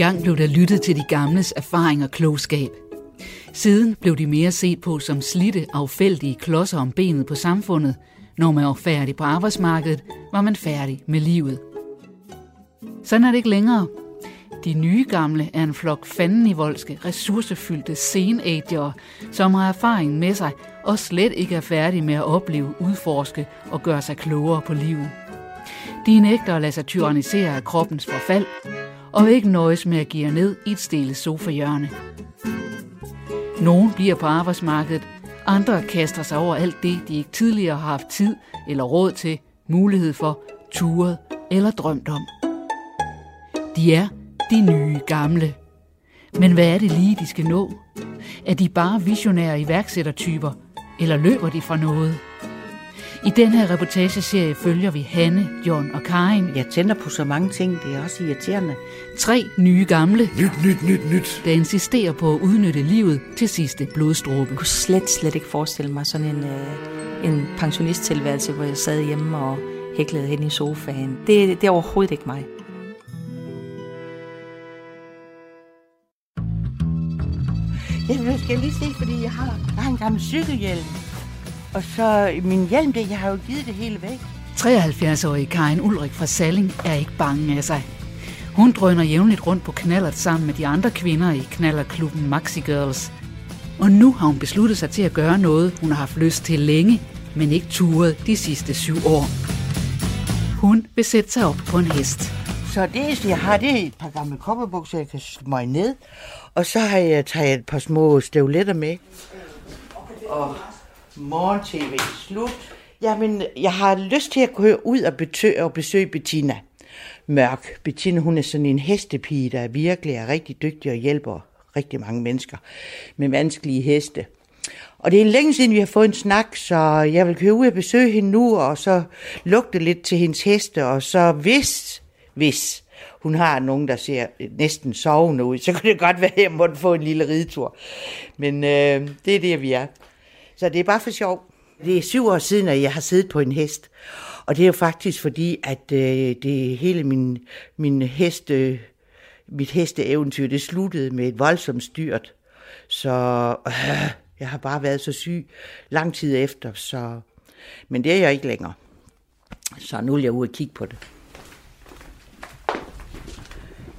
Engang blev der lyttet til de gamles erfaring og klogskab. Siden blev de mere set på som slitte, affældige klodser om benet på samfundet. Når man var færdig på arbejdsmarkedet, var man færdig med livet. Sådan er det ikke længere. De nye gamle er en flok fandenivoldske, ressourcefyldte senager, som har erfaring med sig og slet ikke er færdige med at opleve, udforske og gøre sig klogere på livet. De nægter at lade sig tyrannisere af kroppens forfald, og ikke nøjes med at give ned i et stille sofahjørne. Nogle bliver på arbejdsmarkedet, andre kaster sig over alt det, de ikke tidligere har haft tid eller råd til, mulighed for, turet eller drømt om. De er de nye gamle. Men hvad er det lige, de skal nå? Er de bare visionære iværksættertyper, eller løber de fra noget? I den her reportageserie følger vi Hanne, John og Karin. Jeg tænder på så mange ting, det er også irriterende. Tre nye gamle, Nyt, nyt, nyt, nyt. der insisterer på at udnytte livet til sidste blodstråbe. Jeg kunne slet, slet ikke forestille mig sådan en, øh, en pensionisttilværelse, hvor jeg sad hjemme og hæklede hen i sofaen. Det, det er overhovedet ikke mig. Jeg nu skal jeg lige se, fordi jeg har, jeg har en gammel cykelhjelm. Og så min hjelm, det, jeg har jo givet det hele væk. 73-årige Karin Ulrik fra Salling er ikke bange af sig. Hun drøner jævnligt rundt på knallert sammen med de andre kvinder i knallerklubben Maxi Girls. Og nu har hun besluttet sig til at gøre noget, hun har haft lyst til længe, men ikke turet de sidste syv år. Hun vil sætte sig op på en hest. Så det eneste, jeg har, det er et par gamle kopperbukser, jeg kan smøge ned. Og så har jeg taget et par små støvletter med. Og morgen-tv slut. Jamen, jeg har lyst til at køre ud og besøge, og besøge Bettina Mørk. Bettina, hun er sådan en hestepige, der virkelig er rigtig dygtig og hjælper rigtig mange mennesker med vanskelige heste. Og det er længe siden, vi har fået en snak, så jeg vil køre ud og besøge hende nu, og så lugte lidt til hendes heste, og så hvis, hvis hun har nogen, der ser næsten sovende ud, så kunne det godt være, at jeg måtte få en lille ridetur. Men øh, det er det, vi er. Så det er bare for sjov. Det er syv år siden, at jeg har siddet på en hest. Og det er jo faktisk fordi, at øh, det hele min, min heste, mit hesteeventyr, det sluttede med et voldsomt styrt. Så øh, jeg har bare været så syg lang tid efter, så... men det er jeg ikke længere. Så nu vil jeg ud og kigge på det.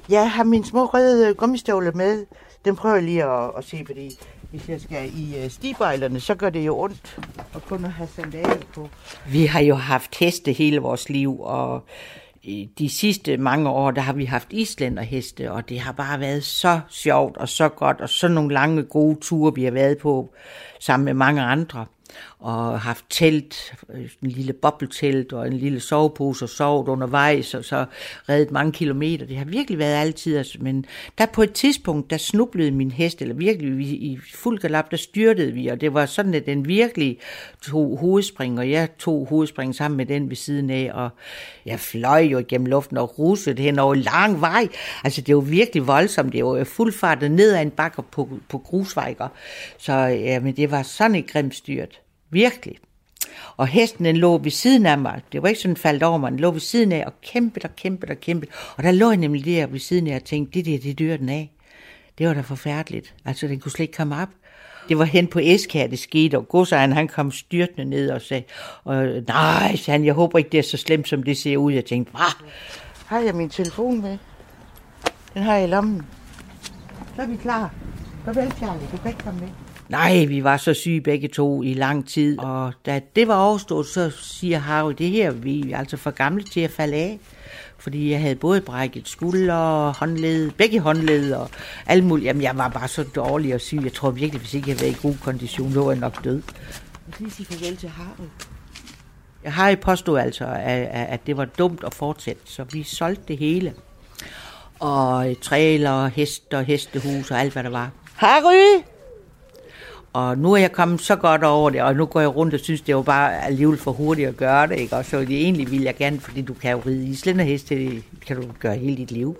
Jeg har mine små røde gummistøvler med. Den prøver jeg lige at, at se, fordi hvis jeg skal i øh, uh, stibejlerne, så gør det jo ondt at kun at have sandaler på. Vi har jo haft heste hele vores liv, og de sidste mange år, der har vi haft islænderheste, og det har bare været så sjovt og så godt, og så nogle lange gode ture, vi har været på sammen med mange andre og haft telt, en lille bobbeltelt og en lille sovepose og sovet undervejs, og så reddet mange kilometer. Det har virkelig været altid, altså, men der på et tidspunkt, der snublede min hest, eller virkelig vi, i fuld galop, der styrtede vi, og det var sådan, at den virkelig tog hovedspring, og jeg tog hovedspring sammen med den ved siden af, og jeg fløj jo gennem luften og rusede hen over lang vej. Altså, det var virkelig voldsomt. Det var jo fuldfartet ned ad en bakke på, på grusvejker. Så ja, men det var sådan et grimt styrt. Virkelig. Og hesten den lå ved siden af mig. Det var ikke sådan faldt over mig. Den lå ved siden af og kæmpede og kæmpede og kæmpede. Og der lå jeg nemlig der ved siden af og tænkte, det der, det dør den af. Det var da forfærdeligt. Altså, den kunne slet ikke komme op. Det var hen på Eskær, det skete, og godsejeren, han kom styrtende ned og sagde, og, nej, sagde han, jeg håber ikke, det er så slemt, som det ser ud. Jeg tænkte, hvad? Har jeg min telefon med? Den har jeg i lommen. Så er vi klar. Farvel, Charlie. Du kan ikke komme med. Nej, vi var så syge begge to i lang tid, og da det var overstået, så siger Harry, det her, vi er altså for gamle til at falde af. Fordi jeg havde både brækket skulder og håndled, begge håndled og alt muligt. Jamen, jeg var bare så dårlig og syg. Jeg tror virkelig, hvis ikke jeg været i god kondition, så var jeg nok død. Jeg skal lige sige farvel til Harry. Har påstået altså, at, at det var dumt at fortsætte, så vi solgte det hele. Og trailer, hest og hestehus og alt, hvad der var. Harry! Og nu er jeg kommet så godt over det, og nu går jeg rundt og synes, det var bare alligevel for hurtigt at gøre det. Ikke? Og så egentlig vil jeg gerne, fordi du kan jo ride islænderhest, det kan du gøre hele dit liv.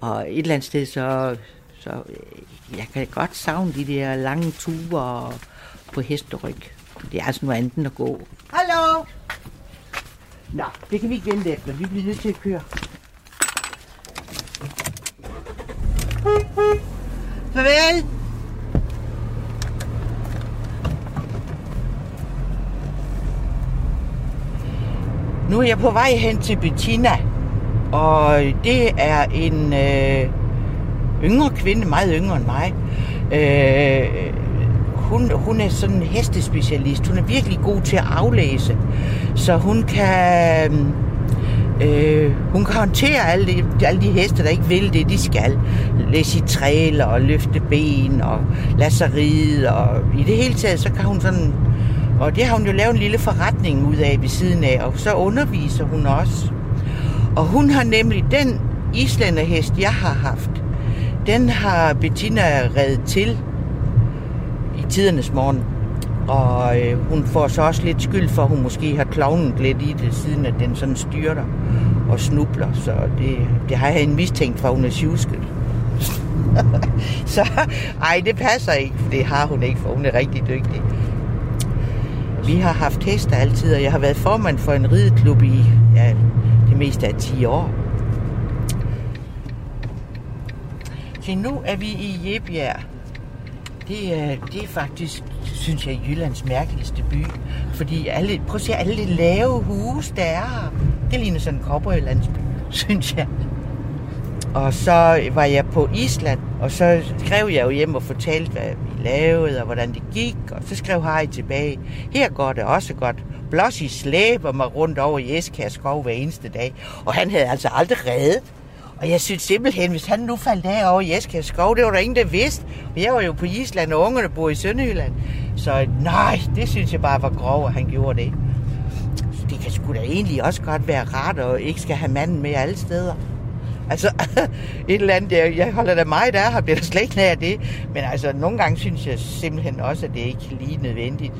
Og et eller andet sted, så, så øh, jeg kan godt savne de der lange ture på hesteryg. Det er altså noget andet end at gå. Hallo! Nå, det kan vi ikke vente efter. Vi bliver nødt til at køre. Farvel. Nu er jeg på vej hen til Bettina, og det er en øh, yngre kvinde, meget yngre end mig. Øh, hun, hun er sådan en hestespecialist. Hun er virkelig god til at aflæse, så hun kan... Øh, hun kan håndtere alle de, alle de heste, der ikke vil det, de skal. Læse i træler og løfte ben og lade sig ride. Og I det hele taget, så kan hun sådan og det har hun jo lavet en lille forretning ud af ved siden af, og så underviser hun også. Og hun har nemlig den islænderhest, jeg har haft, den har Bettina reddet til i tidernes morgen. Og øh, hun får så også lidt skyld for, at hun måske har klovnen lidt i det, siden at den sådan styrter og snubler. Så det, det har jeg en mistænkt for, at hun er sjusket. så ej, det passer ikke, for det har hun ikke, for hun er rigtig dygtig. Vi har haft heste altid, og jeg har været formand for en rideklub i ja, det meste af 10 år. Så nu er vi i Jebjerg. Det er, det er faktisk, synes jeg, Jyllands mærkeligste by. Fordi alle, prøv at se alle de lave huse, der er her. Det ligner sådan en cowboylandsby, synes jeg. Og så var jeg på Island, og så skrev jeg jo hjem og fortalte, hvad vi lavede, og hvordan det gik. Og så skrev Harry tilbage, her går det også godt. Blossi slæber mig rundt over i Eskær skov hver eneste dag. Og han havde altså aldrig reddet. Og jeg synes simpelthen, hvis han nu faldt af over i Eskær skov, det var der ingen, der vidste. Og jeg var jo på Island, og ungerne bor i Sønderjylland. Så nej, det synes jeg bare var grov, at han gjorde det. Så det kan sgu da egentlig også godt være rart, at ikke skal have manden med alle steder. Altså, et eller andet, jeg, jeg holder da meget af, har bliver der slet ikke af det. Men altså, nogle gange synes jeg simpelthen også, at det ikke er lige nødvendigt.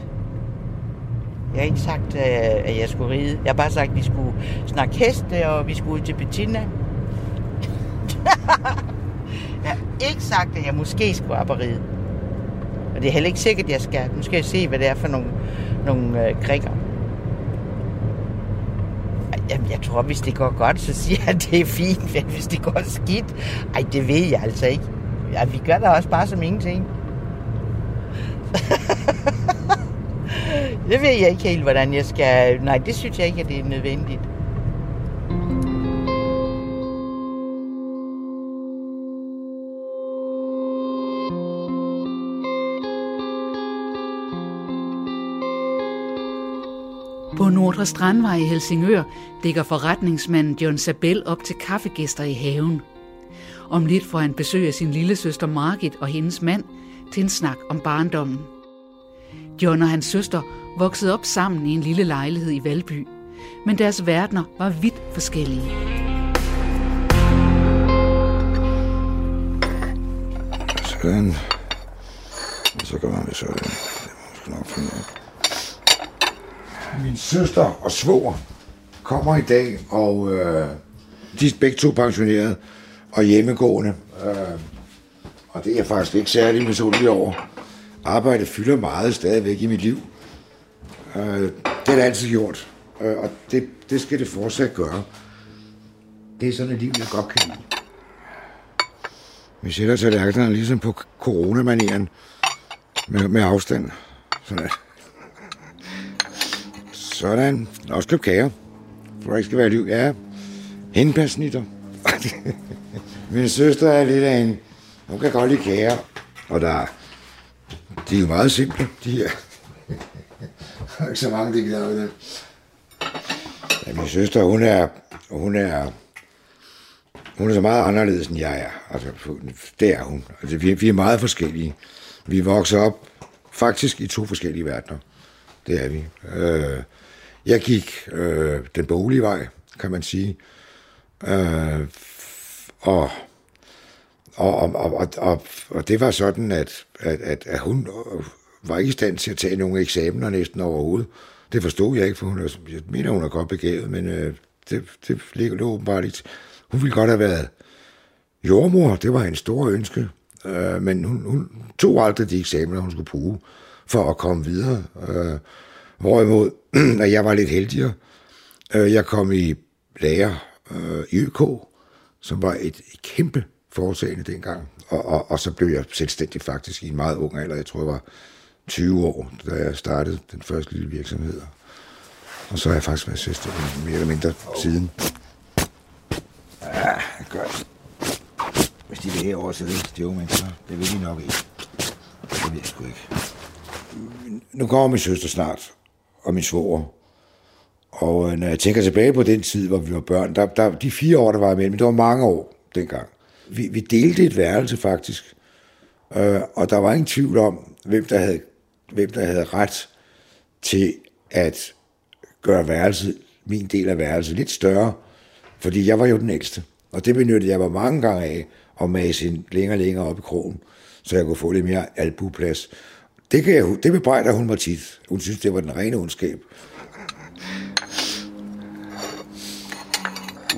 Jeg har ikke sagt, øh, at jeg skulle ride. Jeg har bare sagt, at vi skulle snakke heste, øh, og vi skulle ud til Bettina. jeg har ikke sagt, at jeg måske skulle op og ride. Og det er heller ikke sikkert, at jeg skal. Nu skal jeg se, hvad det er for nogle, nogle øh, krikker. Jamen, jeg tror, hvis det går godt, så siger jeg, at det er fint. Men hvis det går skidt, ej, det ved jeg altså ikke. Ja, vi gør da også bare som ingenting. det ved jeg ikke helt, hvordan jeg skal... Nej, det synes jeg ikke, at det er nødvendigt. Nordre Strandvej i Helsingør ligger forretningsmanden John Sabel op til kaffegæster i haven. Om lidt får han besøg af sin lille søster Margit og hendes mand til en snak om barndommen. John og hans søster voksede op sammen i en lille lejlighed i Valby, men deres verdener var vidt forskellige. Sådan. Og så kan man det sådan. Det må man nok finde ud min søster og svoger kommer i dag, og øh, de er begge to pensionerede og hjemmegående. Øh, og det er jeg faktisk ikke særlig misundelig over. Arbejde fylder meget stadigvæk i mit liv. Øh, det har det altid gjort, øh, og det, det skal det fortsat gøre. Det er sådan et liv, jeg godt kan lide. Vi sætter tallerkenerne ligesom på coronamanieren med, med afstand. Sådan sådan. Også køb kager. For der ikke skal være liv. Ja. Henpasnitter. Min søster er lidt af en... Hun kan godt lide kager. Og der De er jo meget simple, de her. der er ikke så mange, de gider det. Ja, min søster, hun er... Hun er hun er så meget anderledes, end jeg er. Altså, det er hun. Altså, vi, vi er meget forskellige. Vi vokser op faktisk i to forskellige verdener. Det er vi. Øh, jeg gik øh, den boglige vej, kan man sige. Øh, og, og, og, og, og, og det var sådan, at, at, at, at hun øh, var ikke i stand til at tage nogle eksamener næsten overhovedet. Det forstod jeg ikke, for hun er, jeg mener, hun er godt begavet, men øh, det, det ligger åbenbart ikke. Hun ville godt have været jordmor, det var en stor ønske, øh, men hun, hun tog aldrig de eksamener, hun skulle bruge for at komme videre. Øh, Hvorimod, at jeg var lidt heldigere. Øh, jeg kom i lærer øh, i ØK, som var et, kæmpe foretagende dengang. Og, og, og så blev jeg selvstændig faktisk i en meget ung alder. Jeg tror, jeg var 20 år, da jeg startede den første lille virksomhed. Og så har jeg faktisk været selvstændig mere eller mindre siden. Ja, godt. Hvis de vil herovre til det, de unge mennesker, det vil de nok ikke. Det ved jeg sgu ikke. Nu kommer min søster snart, og min svoger. Og øh, når jeg tænker tilbage på den tid, hvor vi var børn, der, der, de fire år, der var imellem, det var mange år dengang. Vi, vi delte et værelse faktisk, øh, og der var ingen tvivl om, hvem der havde, hvem der havde ret til at gøre værelset, min del af værelset, lidt større, fordi jeg var jo den ældste. Og det benyttede jeg mig mange gange af, at mase en længere og længere op i krogen, så jeg kunne få lidt mere albueplads. Det, kan jeg, det bebrejder hun mig tit. Hun synes, det var den rene ondskab.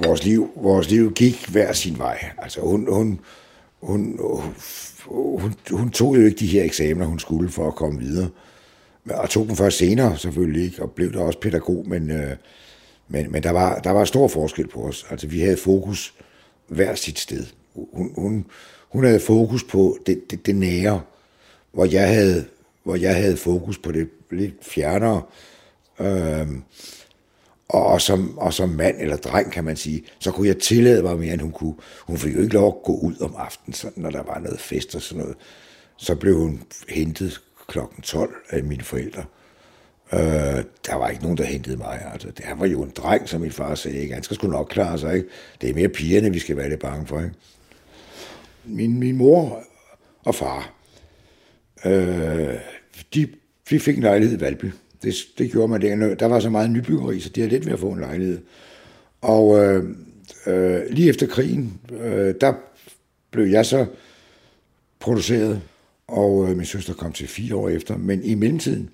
Vores liv, vores liv gik hver sin vej. Altså hun, hun, hun, hun, hun tog jo ikke de her eksamener, hun skulle for at komme videre. Og tog dem først senere selvfølgelig ikke, og blev der også pædagog, men, øh, men, men der, var, der var stor forskel på os. Altså vi havde fokus hver sit sted. Hun, hun, hun havde fokus på det, det, det nære, hvor jeg havde, hvor jeg havde fokus på det lidt fjernere. Øh, og, som, og som mand eller dreng, kan man sige, så kunne jeg tillade mig mere, end hun kunne. Hun fik jo ikke lov at gå ud om aftenen, sådan, når der var noget fest og sådan noget. Så blev hun hentet klokken 12 af mine forældre. Øh, der var ikke nogen, der hentede mig. Altså, det var jo en dreng, som min far sagde. Ikke? Han skal sgu nok klare sig. Ikke? Det er mere pigerne, vi skal være lidt bange for. Ikke? Min, min mor og far, øh, de, vi fik en lejlighed i Valby. Det, det gjorde man der. Der var så meget nybyggeri, så de havde lidt ved at få en lejlighed. Og øh, øh, lige efter krigen, øh, der blev jeg så produceret, og øh, min søster kom til fire år efter. Men i mellemtiden,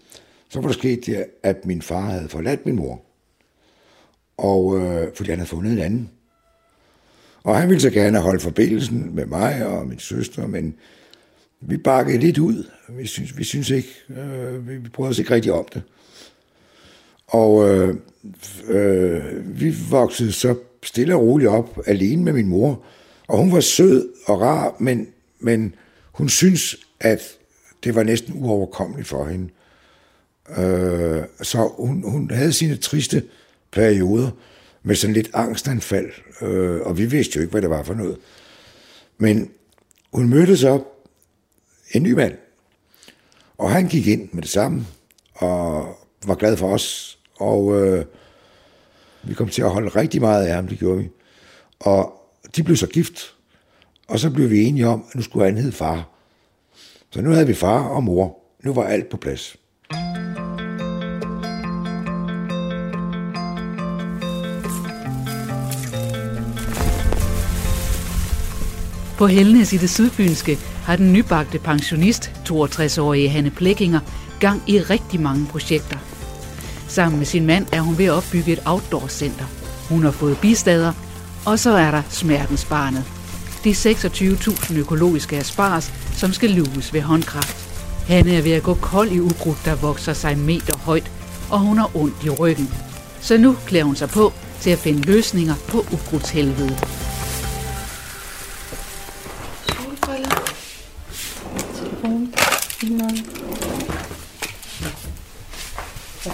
så var der sket det, at min far havde forladt min mor. Og øh, fordi han havde fundet en anden. Og han ville så gerne holde forbindelsen med mig og min søster, men vi bakkede lidt ud. Vi synes, vi synes ikke, øh, vi prøvede os ikke rigtig om det. Og øh, øh, vi voksede så stille og roligt op, alene med min mor. Og hun var sød og rar, men, men hun synes, at det var næsten uoverkommeligt for hende. Øh, så hun, hun havde sine triste perioder med sådan lidt angstanfald, øh, og vi vidste jo ikke, hvad det var for noget. Men hun mødte så en ny mand, og han gik ind med det samme, og var glad for os, og øh, vi kom til at holde rigtig meget af ham, det gjorde vi. Og de blev så gift, og så blev vi enige om, at nu skulle han hedde far. Så nu havde vi far og mor. Nu var alt på plads. På Helnes i det sydfynske har den nybagte pensionist, 62-årige Hanne Plekinger, gang i rigtig mange projekter. Sammen med sin mand er hun ved at opbygge et outdoor-center. Hun har fået bistader, og så er der smertensbarnet. De 26.000 økologiske aspars, som skal luges ved håndkraft. Hanne er ved at gå kold i ukrudt, der vokser sig meter højt, og hun har ondt i ryggen. Så nu klæder hun sig på til at finde løsninger på ukrudtshelvede.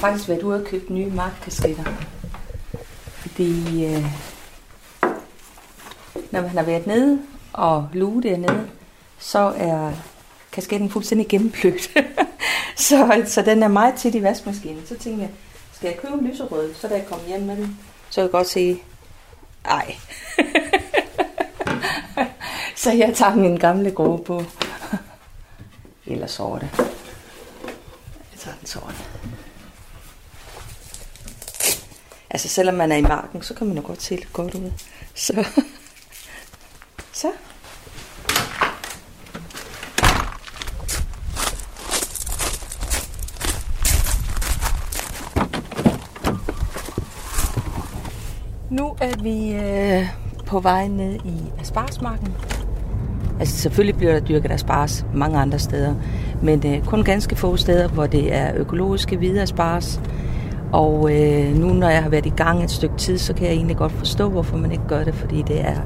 Faktisk været ude og købe nye markkasketter. Fordi øh, når man har været nede og luge dernede, så er kasketten fuldstændig gennemblødt. så, så den er meget tit i vaskemaskinen. Så tænkte jeg, skal jeg købe en lyserød? Så da jeg kom hjem med den, så kan jeg godt se, ej. så jeg tager min gamle grå på. Eller sorte. Jeg tager den sorte. Altså selvom man er i marken, så kan man jo godt se lidt godt ud. Så. så. Nu er vi øh, på vej ned i Asparsmarken. Altså selvfølgelig bliver der dyrket aspars mange andre steder, men øh, kun ganske få steder, hvor det er økologiske hvide aspars. Og øh, nu når jeg har været i gang et stykke tid, så kan jeg egentlig godt forstå, hvorfor man ikke gør det, fordi det er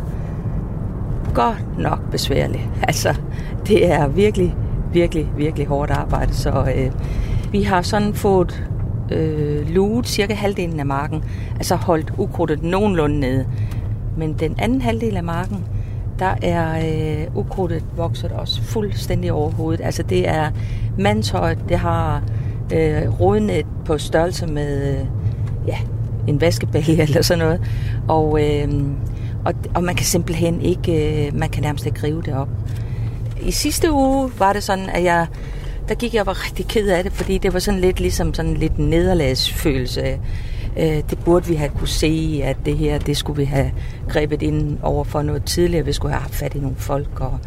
godt nok besværligt. Altså, det er virkelig, virkelig, virkelig hårdt arbejde. Så øh, vi har sådan fået øh, luet cirka halvdelen af marken, altså holdt ukrudtet nogenlunde nede. Men den anden halvdel af marken, der er øh, ukrudtet vokset også fuldstændig over hovedet. Altså det er mandshøjt, det har øh, rodnet øh, på størrelse med øh, ja, en vaskebælge eller sådan noget. Og, øh, og, og man kan simpelthen ikke, øh, man kan nærmest ikke rive det op. I sidste uge var det sådan, at jeg, der gik jeg og var rigtig ked af det, fordi det var sådan lidt ligesom sådan lidt nederlagsfølelse. Øh, det burde vi have kunne se, at det her, det skulle vi have grebet ind over for noget tidligere. Vi skulle have haft fat i nogle folk. Og...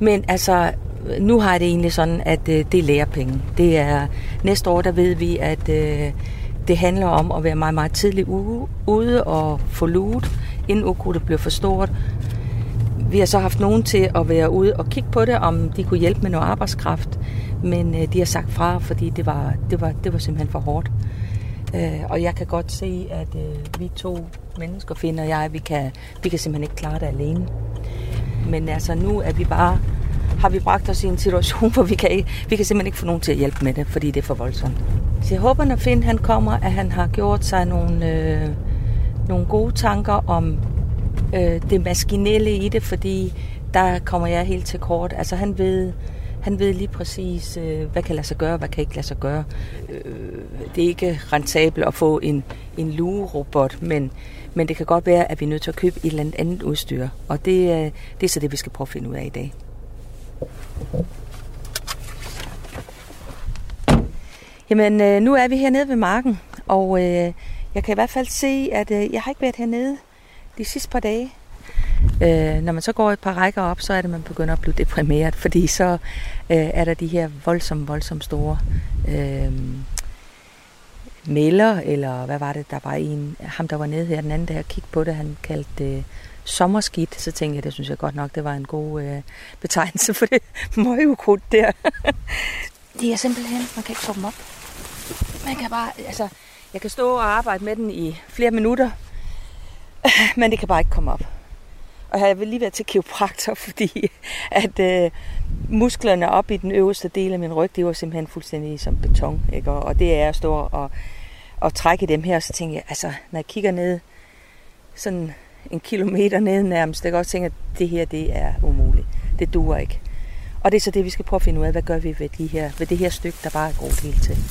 Men altså, nu har jeg det egentlig sådan, at øh, det er lærepenge. Det er, næste år, der ved vi, at øh, det handler om at være meget, meget tidligt ude og få luet, inden ukrudtet bliver for stort. Vi har så haft nogen til at være ude og kigge på det, om de kunne hjælpe med noget arbejdskraft. Men øh, de har sagt fra, fordi det var, det var, det var simpelthen for hårdt. Øh, og jeg kan godt se, at øh, vi to mennesker, finder jeg, vi kan, vi kan simpelthen ikke klare det alene. Men altså nu er vi bare, har vi bragt os i en situation, hvor vi kan, ikke, vi kan simpelthen ikke få nogen til at hjælpe med det, fordi det er for voldsomt. Så jeg håber, når Finn han kommer, at han har gjort sig nogle, øh, nogle gode tanker om øh, det maskinelle i det, fordi der kommer jeg helt til kort. Altså han ved, han ved lige præcis, øh, hvad kan lade sig gøre, hvad kan ikke lade sig gøre. Øh, det er ikke rentabelt at få en, en lugerobot, men, men det kan godt være, at vi er nødt til at købe et eller andet andet udstyr. Og det, øh, det er så det, vi skal prøve at finde ud af i dag. Jamen, øh, nu er vi hernede ved marken, og øh, jeg kan i hvert fald se, at øh, jeg har ikke været hernede de sidste par dage. Øh, når man så går et par rækker op, så er det, at man begynder at blive deprimeret, fordi så øh, er der de her voldsomt, voldsomt store øh, melder, eller hvad var det, der var en, ham der var nede her den anden dag og kiggede på det, han kaldte det sommerskidt, så tænkte jeg, det synes jeg godt nok, det var en god øh, betegnelse for det møgukrudt der. det er simpelthen, man kan ikke få dem op. Man kan bare, altså, jeg kan stå og arbejde med den i flere minutter, men det kan bare ikke komme op. Og jeg vil lige være til kiropraktor, fordi at øh, musklerne op i den øverste del af min ryg, det var simpelthen fuldstændig som beton. Ikke? Og, og det er at stå og, og trække dem her, så tænker jeg, altså, når jeg kigger ned, sådan en kilometer ned nærmest, jeg kan også tænke, at det her, det er umuligt. Det duer ikke. Og det er så det, vi skal prøve at finde ud af, hvad gør vi ved, de her, ved det her stykke, der bare er gået hele tiden.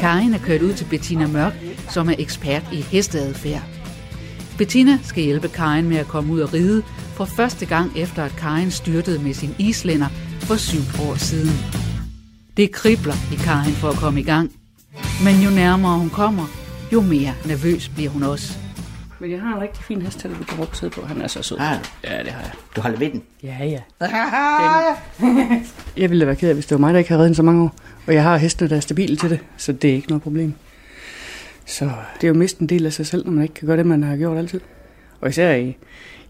Karin er kørt ud til Bettina Mørk, som er ekspert i hesteadfærd. Bettina skal hjælpe Karin med at komme ud og ride for første gang efter at Karin styrtede med sin islænder for syv år siden. Det kribler i Karin for at komme i gang. Men jo nærmere hun kommer, jo mere nervøs bliver hun også. Men jeg har en rigtig fin hest til, at du kan bruge tid på. Han er så sød. Ah. Ja, det har jeg. Du holder ved den. Ja, ja. jeg ville da være ked af, hvis det var mig, der ikke havde reddet så mange år. Og jeg har hestene, der er stabile til det, så det er ikke noget problem. Så det er jo mest en del af sig selv, når man ikke kan gøre det, man har gjort altid. Og især i,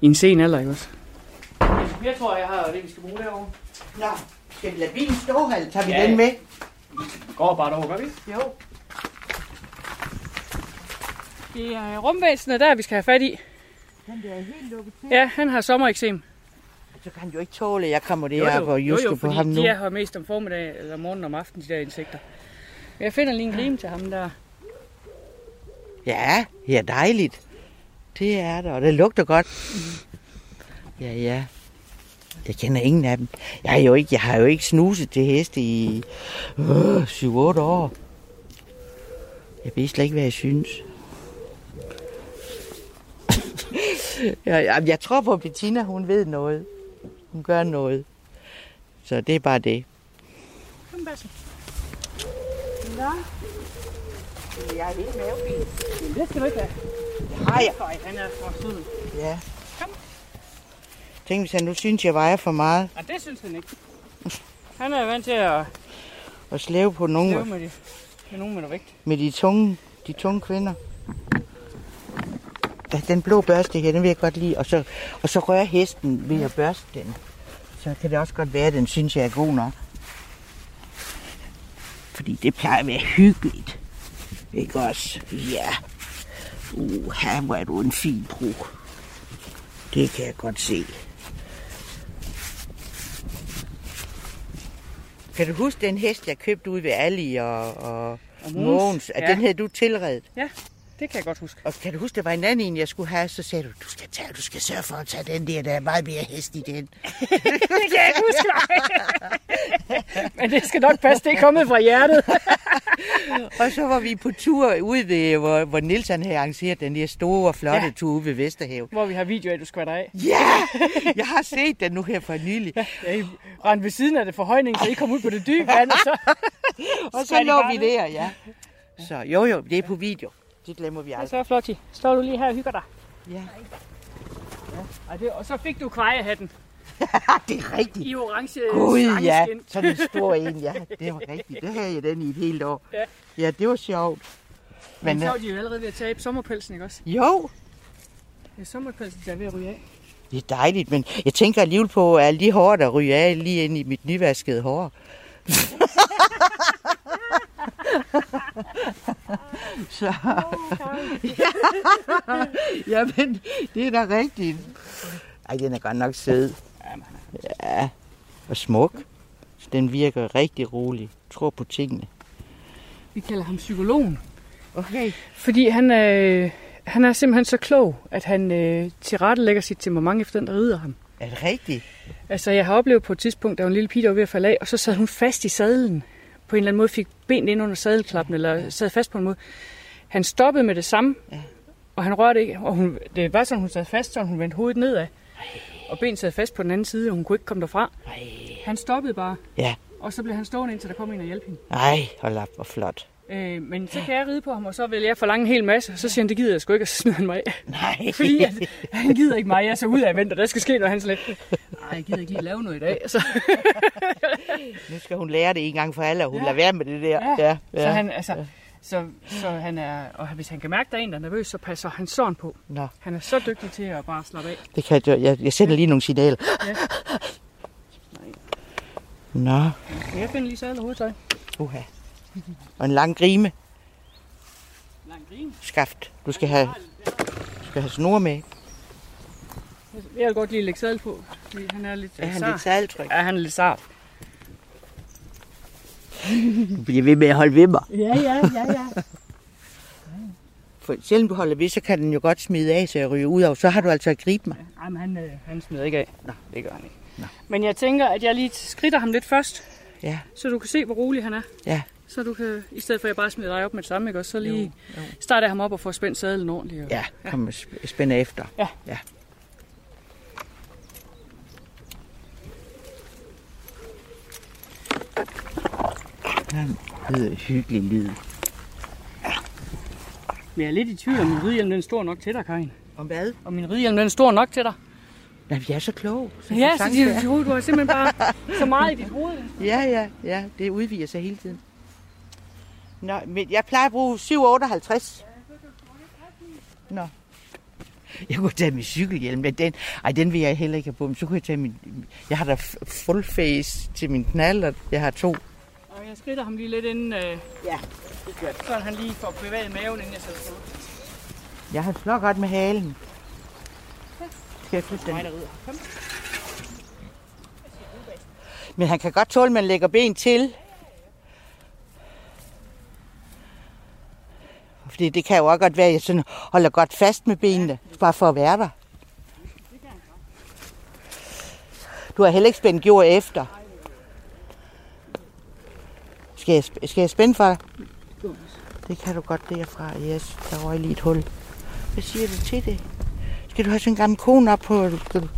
i en sen alder, ikke også? Jeg tror, jeg har det, vi skal bruge derovre. Nå, skal vi lade bilen stå, eller tager vi Ja. den med? Går bare derovre, gør vi? Jo. Det er rumvæsenet der, vi skal have fat i. Den der er helt lukket til. Ja, han har sommereksem. Så kan han jo ikke tåle, at jeg kommer derop og jusker på fordi ham nu. de er her mest om formiddag eller om morgenen om aftenen, de der insekter. Jeg finder lige en glim til ham der. Ja, ja, dejligt. Det er det, og det lugter godt. Ja, ja. Jeg kender ingen af dem. Jeg, er jo ikke, jeg har jo ikke snuset til heste i øh, 7-8 år. Jeg ved slet ikke, hvad jeg synes. ja, ja, jeg tror på, Bettina, hun ved noget. Hun gør noget. Så det er bare det. Kom, Basse. Nå. Jeg er helt mavefin. Men det skal du ikke have. Har jeg? Nej, han er for sød. Ja. Kom. Tænk, hvis han nu synes, jeg vejer for meget Nej, det synes han ikke. Han er vant til at og slæve på nogen leve med, de, med nogen med noget vægt. med de tunge, de tunge kvinder. den blå børste her, den vil jeg godt lide. Og så, og så rører hesten ved at børste den. Så kan det også godt være, at den synes, jeg er god nok. Fordi det plejer at være hyggeligt. Ikke også? Ja. Uh, her var du en fin brug. Det kan jeg godt se. Kan du huske den hest, jeg købte ude ved Ali og, og, og Mogens? Ja. den havde du tilredet? Ja, det kan jeg godt huske. Og kan du huske, der var en anden en, jeg skulle have, så sagde du, du skal, tage, du skal sørge for at tage den der, der er meget mere hest i den. det kan jeg ikke huske. Men det skal nok passe, det er kommet fra hjertet. Og så var vi på tur ude ved, hvor, hvor Nils han havde arrangeret den der store, flotte Ja. ja. tur ude ved Vesterhav. Hvor vi har video af, du der af. Ja, jeg har set den nu her for nylig. Ja, I rendte ved siden af det forhøjning, så I kom ud på det dybe vand, og så... Og så lå vi der, ja. Så jo jo, det er på video. Det glemmer vi Ja, aldrig. så flot, Står du lige her og hygger dig? Ja. Ej, det, og så fik du kvejehatten det er rigtigt. i orange Gud, ja. Sådan en stor en, ja. Det var rigtigt. Det havde jeg den i et helt år. Ja. Ja, det var sjovt. Men Men så øh, er de jo allerede ved at tabe sommerpelsen, ikke også? jo, er sommerpelsen, der er ved at ryge af. det er dejligt, men jeg tænker alligevel på alle de hår, der ryger af lige ind i mit nyvaskede hår. Så... ja, men det er da rigtigt. Ej, den er godt nok sød. Ja, og smuk. Så den virker rigtig rolig. Tror på tingene. Vi kalder ham psykologen. Okay. Fordi han er, han er simpelthen så klog, at han øh, tilrettelægger sit temperament efter den, der rider ham. Er det rigtigt? Altså, jeg har oplevet på et tidspunkt, der var en lille pige, der var ved at falde af, og så sad hun fast i sadlen. På en eller anden måde fik ben ind under sadelklappen, eller sad fast på en måde. Han stoppede med det samme, Ja. og han rørte ikke. Og hun, det var sådan, hun sad fast, så hun vendte hovedet nedad. Og ben sad fast på den anden side, og hun kunne ikke komme derfra. Han stoppede bare, Ja. og så blev han stående, indtil der kom en og hjælpe hende. Ej, hold op, hvor flot. Øh, men så kan jeg ride på ham, og så vil jeg forlange en hel masse. Så siger han, det gider jeg sgu ikke, og så smider han mig af. Nej. Fordi at, han gider ikke mig, jeg er så ud af vent, og der skal ske noget, han slet. Nej, jeg gider ikke lige lave noget i dag. Så, Nu skal hun lære det en gang for alle, og hun Ja. lader være med det der. Ja. ja, så han, altså, så, så han er, og hvis han kan mærke, at der er en, der er nervøs, så passer han sådan på. Nå, Han er så dygtig til at bare slappe af. det kan jeg, jeg, jeg sender lige nogle signaler. Ja. Nå, Skal jeg finde lige sadel og hovedtøj? uha. Og en lang grime. Lang grin. Skaft. Du skal have, du skal have snor med. Jeg vil godt lige lægge sadel på, han er lidt Er han sart. lidt saltryk? Ja, han er lidt sart. Du bliver ved med at holde ved mig. Ja, ja, ja, ja. For selvom du holder ved, så kan den jo godt smide af, så jeg ryger ud af. Så har du altså at gribe mig. Ej, men han, øh, han smider ikke af. Nå. det gør han ikke. Nå. Men jeg tænker, at jeg lige skritter ham lidt først, Ja, så du kan se, hvor rolig han er. ja. Så du kan, i stedet for at jeg bare smider dig op med det samme, ikke? også, så lige Jo, jo. starter jeg ham op og får spændt sadlen ordentligt. Og... Ja, kom og sp- spænd efter. Ja. ja. Han lyder hyggelig lyd. Men jeg er lidt i tvivl, om min ridehjelm den er stor nok til dig, Karin. Om hvad? Og min ridehjelm den er stor nok til dig. Nej, vi er så kloge. Så Ja, så de, være. du, du har simpelthen bare så meget i dit hoved. Ja, ja, ja. Det udvider sig hele tiden. Nå, men jeg plejer at bruge 7,58. Nå. Jeg kunne tage min cykelhjelm, men den, ej, den vil jeg heller ikke have på. Men så kunne jeg tage min... Jeg har da full face til min knald, og jeg har to. Og jeg skritter ham lige lidt inden, øh, Ja, så han lige får bevæget maven, inden jeg sætter på. jeg har slået godt med halen. Skal jeg flytte den? Mig, der rider. Kom. Men han kan godt tåle, at man lægger ben til. Fordi det kan jo også godt være, at jeg sådan holder godt fast med benene, bare for at være der. Du har heller ikke spændt jord efter. Skal jeg, sp- skal jeg spænde for dig? Det kan du godt derfra. Yes, der røg lige et hul. Hvad siger du til det? Skal du have sådan en gammel kone op på? Skal du...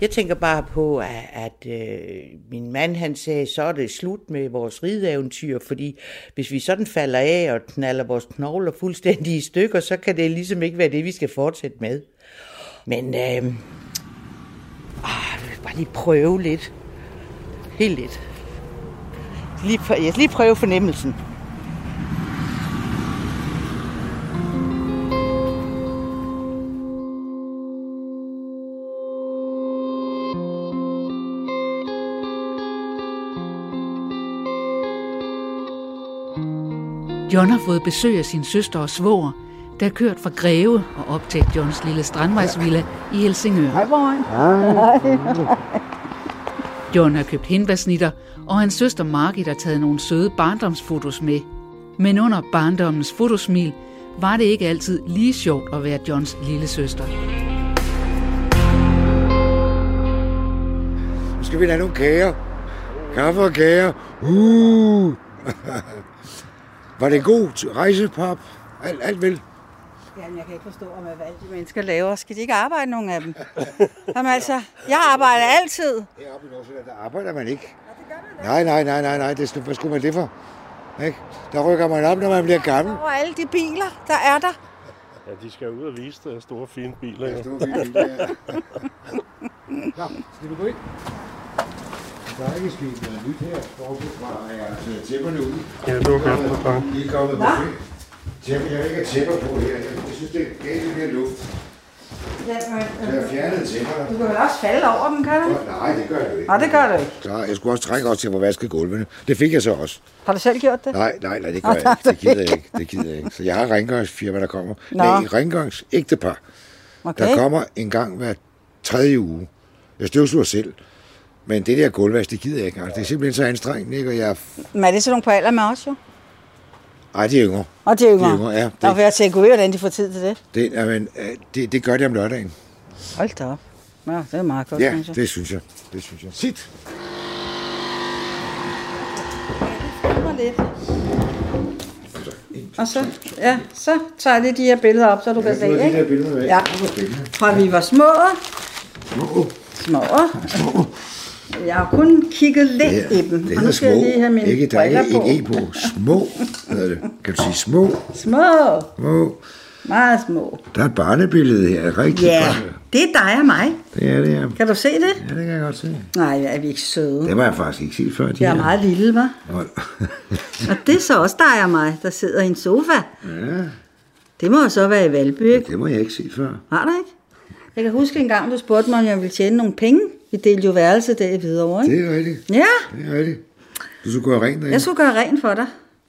Jeg tænker bare på, at, at øh, min mand han sagde, så er det slut med vores rideeventyr, fordi hvis vi sådan falder af og knaller vores knogler fuldstændig i stykker, så kan det ligesom ikke være det, vi skal fortsætte med. Men øh, ah, jeg vil bare lige prøve lidt. Helt lidt lige, jeg skal lige prøve fornemmelsen. John har fået besøg af sin søster og svoger, der er kørt fra Greve og optaget Johns lille strandvejsvilla i Helsingør. Hej, Hej. John har købt hindbærsnitter, og hans søster Margit har taget nogle søde barndomsfotos med. Men under barndommens fotosmil var det ikke altid lige sjovt at være Johns lille søster. Nu skal vi have nogle kager. Kaffe og kager. Uh. Var det en god rejsepap? Alt, alt vel? Jamen, jeg kan ikke forstå, om hvad de mennesker laver. Skal de ikke arbejde, nogen af dem? Jamen altså, jeg arbejder altid. Heroppe i Nordsjælland, der arbejder man ikke. Nej, nej, nej, nej, nej. Det, hvad skulle man det for? Ikke? Der rykker man op, når man bliver gammel. Og alle de biler, der er der. Ja, de skal ud og vise deres store, fine biler. Ja. Store biler, ja. Nå, skal vi gå ind? Der er ikke sket noget nyt her, bortset fra, at tæpperne ud. Ja, det var godt på gang. De er kommet på Tæpper, jeg vil ikke have tæpper på her. Jeg synes, det er galt mere luft. Jamen, Jeg har fjernet tæpperne. du kan vel også falde over dem, kan du? Nej, det gør jeg ikke. Nej, det gør du ikke. Så jeg skulle også trænge også til at få vasket gulvene. Det fik jeg så også. Har du selv gjort det? Nej, nej, nej, det gør jeg ikke. Det gider jeg ikke. Det gider jeg ikke. Så jeg har rengøringsfirma, der kommer. Nå. Nej, rengørings ægtepar. Okay. Der kommer en gang hver tredje uge. Jeg støvsuger selv. Men det der gulvvask, det gider jeg ikke. Altså, det er simpelthen så anstrengende, ikke? Og jeg... Men er det så nogle på alder med os, jo? Ej, de er yngre. Og de er yngre. De er yngre, ja. Det, for jeg tænker, gud, hvordan de får tid til det. det, jamen, øh, det, det gør de om lørdagen. Hold da op. Ja, det er meget godt, Ja, synes jeg. det synes jeg. Det synes jeg. Sit. lidt. Og så, ja, så tager jeg de her billeder op, så du kan se, de ikke? der billeder med. Ja. Fra vi var små. Små. Små. Jeg har kun kigget lidt Det, i dem. det og nu skal jeg lige have mine Ikke, der er ikke på. ikke E på. Små hedder det. Kan du sige små? Små. Små. Meget små. Der er et barnebillede her. Rigtig Ja, godt. det er dig og mig. Det er det, ja. Kan du se det? Ja, det kan jeg godt se. Nej, er vi ikke søde? Det var jeg faktisk ikke set før. De Jeg er her. meget lille, var. Og det er så også dig og mig, der sidder i en sofa. Ja, Det må jo så være i Valby, ikke? det må jeg ikke se før. Har du ikke? Jeg kan huske en gang, du spurgte mig, om jeg ville tjene nogle penge. Vi delte jo værelse der i Hvidovre, ikke? Det er rigtigt. Ja, Det er rigtigt. Du skulle gøre rent derinde. jeg skulle gøre rent for dig.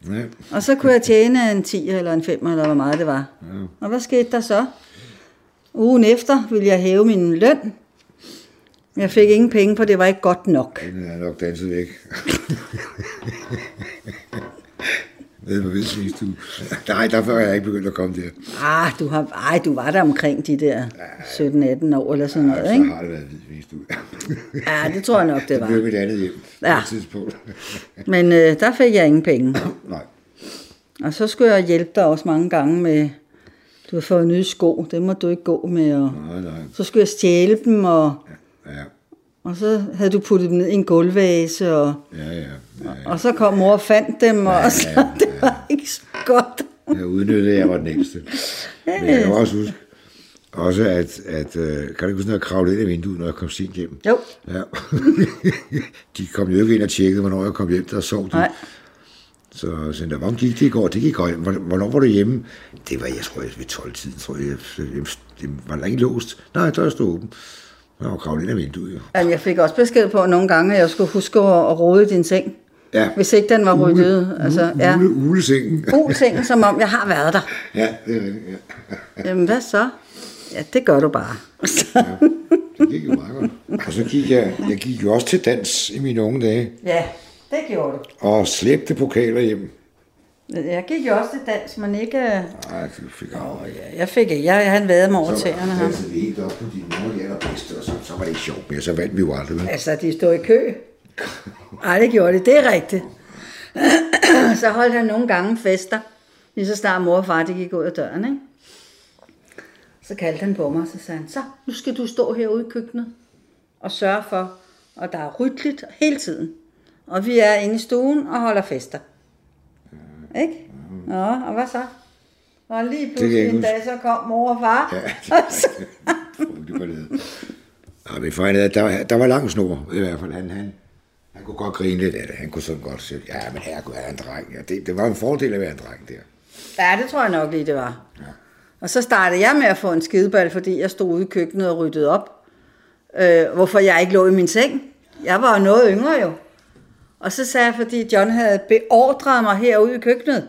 Ja. Og så kunne jeg tjene en 10 eller en 5 eller hvor meget det var. Ja. Og hvad skete der så? Ugen efter ville jeg hæve min løn. Jeg fik ingen penge, for det var ikke godt nok. Den er nok danset væk. Nede på Vestligstue. Nej, derfor er jeg ikke begyndt at komme der. Ah, du, har, ej, du var der omkring de der 17-18 år eller sådan noget, Så ikke? har det været Vestligstue. Ja, det tror jeg nok, det Det blev var. mit andet hjem på Ja. et tidspunkt. Men øh, der fik jeg ingen penge. Nej. Og så skulle jeg hjælpe dig også mange gange med, du har fået nye sko, det må du ikke gå med. Og Nej, nej. så skulle jeg stjæle dem, og, Ja, og så havde du puttet dem ned i en gulvvase, og, ja, ja. ja. og så kom mor og fandt dem, og så det var ikke så godt. Jeg udnyttede, at jeg var den ældste. Men jeg kan også huske, også at, at øh, kan du ikke huske, når jeg kravlede ind i vinduet, når jeg kom sent hjem? Jo, Ja. de kom jo ikke ind og tjekkede, hvornår jeg kom hjem, der sov de. nej. Så sådan der, hvordan gik det i går? Det gik godt. Hvornår- var du hjemme? Det var, jeg tror, jeg ved 12-tiden, tror jeg. Det var ikke låst. Nej, der stod åben. Jeg var kravlet ind af vinduet, jo. Jamen, jeg fik også besked på nogle gange, at jeg skulle huske at, at rode din seng, Ja. hvis ikke den var ryddet. Altså, ja. Ule, ulesengen. Brug sengen, som om jeg har været der. ja, det er rigtigt. Ja. Jamen, hvad så? Ja, det gør du bare. Det gik jo meget godt. Og så gik jeg, jeg gik jo også til dans i mine unge dage. ja, det gjorde du. Og slæbte pokaler hjem. Jeg gik jo også til dans, men ikke... Nej, det fik jeg aldrig. Ja, jeg fik ikke. Jeg, han været mig over Så tæerne ham. dansede vi helt op på de nogle allerbedste, og så, så var det ikke sjovt mere. Så vandt vi jo aldrig. Vel? Altså, de stod i kø. Nej, det gjorde de. Det er rigtigt. så holdt han nogle gange fester, lige så snart mor og far de gik ud af døren, ikke? Så kaldte han på mig, og så sagde han, så nu skal du stå herude i køkkenet og sørge for, at der er ryddeligt hele tiden. Og vi er inde i stuen og holder fester. Ikke? Nå, og hvad så? Og lige pludselig en dag, så kom mor og far. Ja, det var det. Er, at der, der var lang snor, i hvert fald. Han, han, han kunne godt grine lidt af det. Han kunne sådan godt sige, ja, men her kunne være en dreng. Ja, det, det var en fordel at være en dreng der. Ja, det tror jeg nok lige, det var. Ja. Og så startede jeg med at få en skideball, fordi jeg stod ude i køkkenet og ryddede op. Øh, hvorfor jeg ikke lå i min seng. Jeg var jo noget yngre jo. Og så sagde jeg, fordi John havde beordret mig herude i køkkenet.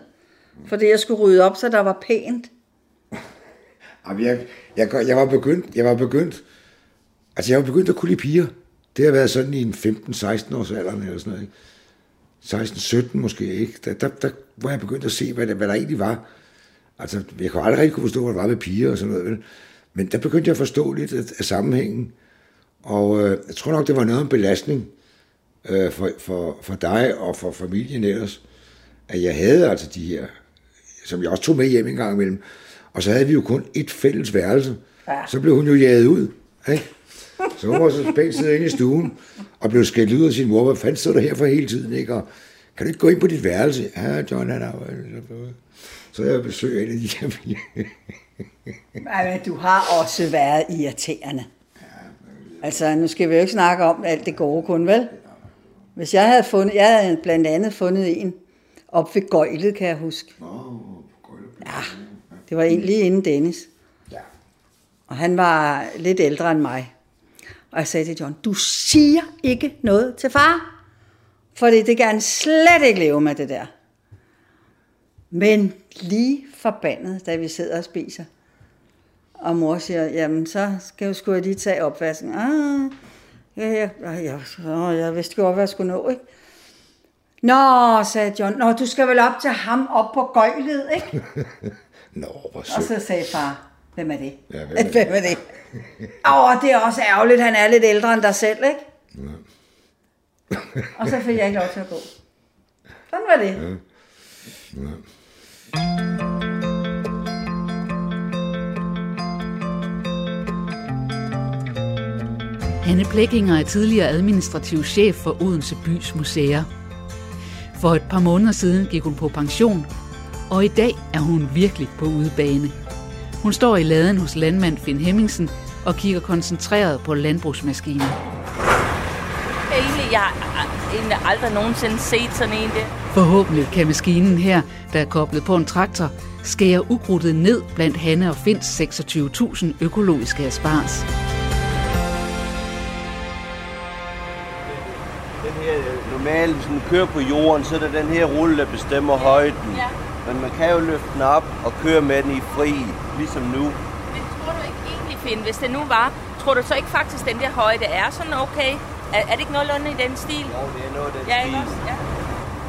Fordi jeg skulle rydde op, så der var pænt. Jamen, jeg, jeg, jeg, var begyndt, jeg var begyndt, altså jeg var begyndt at kunne lide piger. Det har været sådan i en 15-16 års alder eller sådan noget. 16-17 måske ikke. Der, der, der var jeg begyndt at se, hvad der, hvad der egentlig var. Altså, jeg kunne aldrig rigtig kunne forstå, hvad der var med piger og sådan noget. Vel? Men der begyndte jeg at forstå lidt af, af sammenhængen. Og øh, jeg tror nok, det var noget om belastning øh, for, for, for dig og for familien ellers, at jeg havde altså de her, som jeg også tog med hjem en gang imellem, og så havde vi jo kun et fælles værelse. Ja. Så blev hun jo jaget ud. Ikke? Så hun var så spændt sidde inde i stuen, og blev skældt ud af sin mor. Hvad fanden stod der her for hele tiden? Ikke? Og, kan du ikke gå ind på dit værelse? Ja, John, han har Så jeg besøg en af de her Men du har også været irriterende. Altså, nu skal vi jo ikke snakke om alt det gode kun, vel? Hvis jeg havde fundet, jeg havde blandt andet fundet en op ved Gøjlet, kan jeg huske. Ja, det var lige inden Dennis. Ja. Og han var lidt ældre end mig. Og jeg sagde til John, du siger ikke noget til far. Fordi det kan han slet ikke leve med det der. Men lige forbandet, da vi sidder og spiser. Og mor siger, jamen så skal jeg sgu lige tage opvasken. Ah, ja, ja, ja, ja, jeg vidste godt, hvad jeg skulle nå, ikke? Nå, sagde John, Nå, du skal vel op til ham op på gøjlet, ikke? Nå, hvor sødt. Og så sagde far, hvem er det? Ja, hvem er det? hvem er det? Åh, oh, det er også ærgerligt, han er lidt ældre end dig selv, ikke? Ja. og så fik jeg ikke lov til at gå. Sådan var det. Ja. Ja. Anne Plækkinger er tidligere administrativ chef for Odense Bys Museer. For et par måneder siden gik hun på pension, og i dag er hun virkelig på udebane. Hun står i laden hos landmand Finn Hemmingsen og kigger koncentreret på landbrugsmaskinen. Egentlig, jeg har egentlig aldrig nogensinde set sådan en der. Forhåbentlig kan maskinen her, der er koblet på en traktor, skære ukrudtet ned blandt Hanne og Finds 26.000 økologiske asparges. Normalt, hvis den kører på jorden, så er det den her rulle, der bestemmer højden. Ja. Men man kan jo løfte den op og køre med den i fri, ligesom nu. Men tror du ikke egentlig, Finn, hvis det nu var, tror du så ikke faktisk, den der højde er sådan okay? Er, er det ikke nogenlunde i den stil? Jo, det er noget af den Ja, stil. også? Ja.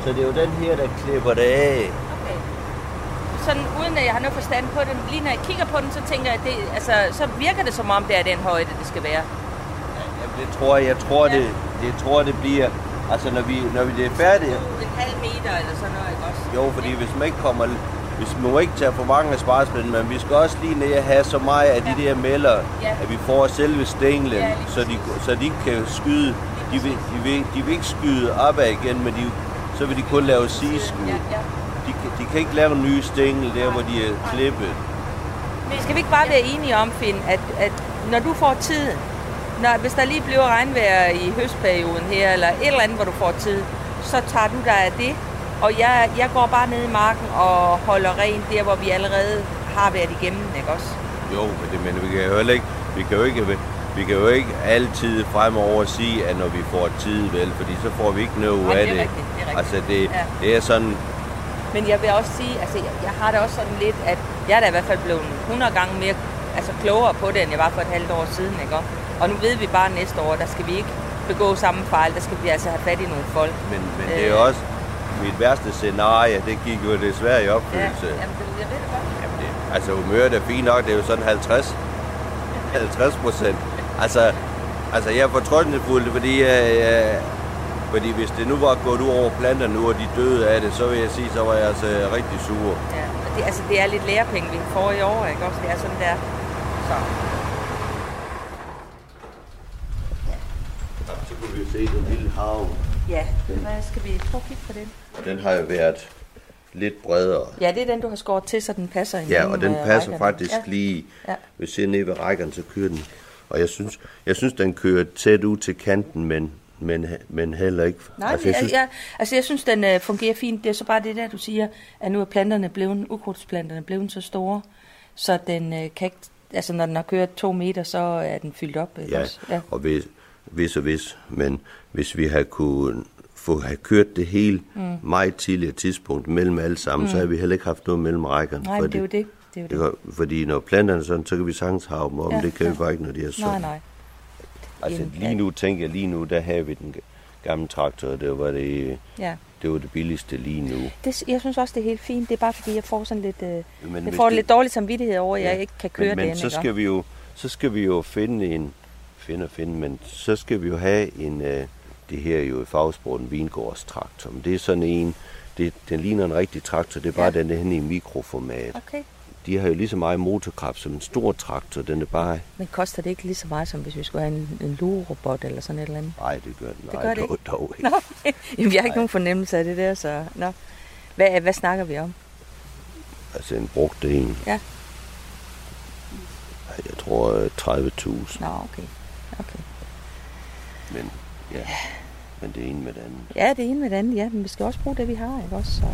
Så det er jo den her, der klipper det af. Okay. Sådan uden at jeg har noget forstand på den, lige når jeg kigger på den, så tænker jeg, at det, altså, så virker det som om, det er den højde, det skal være. Jamen, det tror jeg, jeg tror, Ja. det, det tror det bliver, altså når vi, når vi det er færdige. En halv meter eller sådan noget, ikke også? Jo, fordi hvis man ikke kommer, hvis man må ikke tage for mange af sparsplitten, men vi skal også lige ned og have så meget af de der melder, Ja. at vi får selve stænglen, Ja, så, de, så de ikke kan skyde. De vil, de, vil, de vil ikke skyde opad igen, men de, så vil de kun lave sidskud. Ja, ja. De, kan- de kan ikke lave en ny stængel der, hvor de er klippet. Men skal vi ikke bare være enige om, Finn, at, at når du får tiden, når, hvis der lige bliver regnvejr i høstperioden her, eller et eller andet, hvor du får tid, så tager du dig af det. Og jeg, jeg går bare ned i marken og holder rent der, hvor vi allerede har været igennem, ikke også? Jo, men, det, men vi kan jo heller ikke, vi kan jo ikke, vi kan jo ikke altid fremover sige, at når vi får tid, vel, fordi så får vi ikke noget Nej, af det er det. rigtigt, det er rigtigt. Altså, det, Ja. det er sådan, Men jeg vil også sige, altså jeg, jeg har det også sådan lidt, at jeg er da i hvert fald blevet 100 gange mere altså klogere på det, end jeg var for et halvt år siden, ikke? også? Og nu ved vi bare næste år, der skal vi ikke begå samme fejl, der skal vi altså have fat i nogle folk. men, men det er jo også, mit værste scenarie, det gik jo desværre i Ja, opfyldelse. jamen, det, jeg ved det godt. Jamen det, altså humøret er fint nok, det er jo sådan 50, 50 procent. Altså, altså jeg er fortrøstningsfuld, fordi, øh, fordi hvis det nu var gået ud over planterne nu, og de døde af det, så vil jeg sige, så var jeg altså rigtig sur. Ja, det, altså, det er lidt lærepenge, vi får i år, ikke også? Det er sådan der. Så. Den lille havn, Ja, hvad skal vi prøve at kigge på den? den har jo været lidt bredere. Ja, det er den, du har skåret til, så den passer Ja, og den øh, passer rækkerne. faktisk ja. lige, Ja. hvis jeg ned ved rækkerne, så kører den. Og jeg synes, jeg synes den kører tæt ud til kanten, men, men, men heller ikke. Nej, altså, jeg, synes, jeg, altså jeg synes, den øh, fungerer fint. Det er så bare det der, du siger, at nu er planterne blevet, ukrudtsplanterne blevet så store, så den øh, kan ikke, altså når den har kørt to meter, så er den fyldt op. Ja, også? ja. og hvis, hvis og hvis, men hvis vi havde kunne få have kørt det hele mm. meget tidligere tidspunkt mellem alle sammen, mm. så har vi heller ikke haft noget mellem rækkerne. Nej, det er jo det. det, er jo det. det fordi når planterne er sådan, så kan vi sagtens have dem om, ja, det kan ja. vi bare ikke, når de er sådan. Nej, nej. Altså lige nu tænker jeg, lige nu, der har vi den gamle traktor, det var det, ja. det var det billigste lige nu. Det, jeg synes også, det er helt fint. Det er bare fordi, jeg får sådan lidt, øh, jeg får det, lidt dårlig samvittighed over, at ja, jeg ikke kan køre men, men den. så skal vi jo, så skal vi jo finde en, finde og finde, men så skal vi jo have en, øh, det her er jo i fagsproget en vingårdstraktor, men det er sådan en, det, den ligner en rigtig traktor, det er bare ja. den er henne i mikroformat. Okay. De har jo lige så meget motorkraft som en stor traktor, den er bare... Men koster det ikke lige så meget, som hvis vi skulle have en, en lugerobot eller sådan et eller andet? Nej, det gør den. Det gør det dog, ikke? Dog ikke. Nå, Jamen, jeg har ikke nogen fornemmelse af det der, så... Nå. Hvad, hvad snakker vi om? Altså en brugt en. Ja. Jeg tror 30.000. Nå, okay. Okay. Men ja, men det er en med det andet. Ja, det er en med det andet, ja. Men vi skal også bruge det, vi har, ikke også? Så...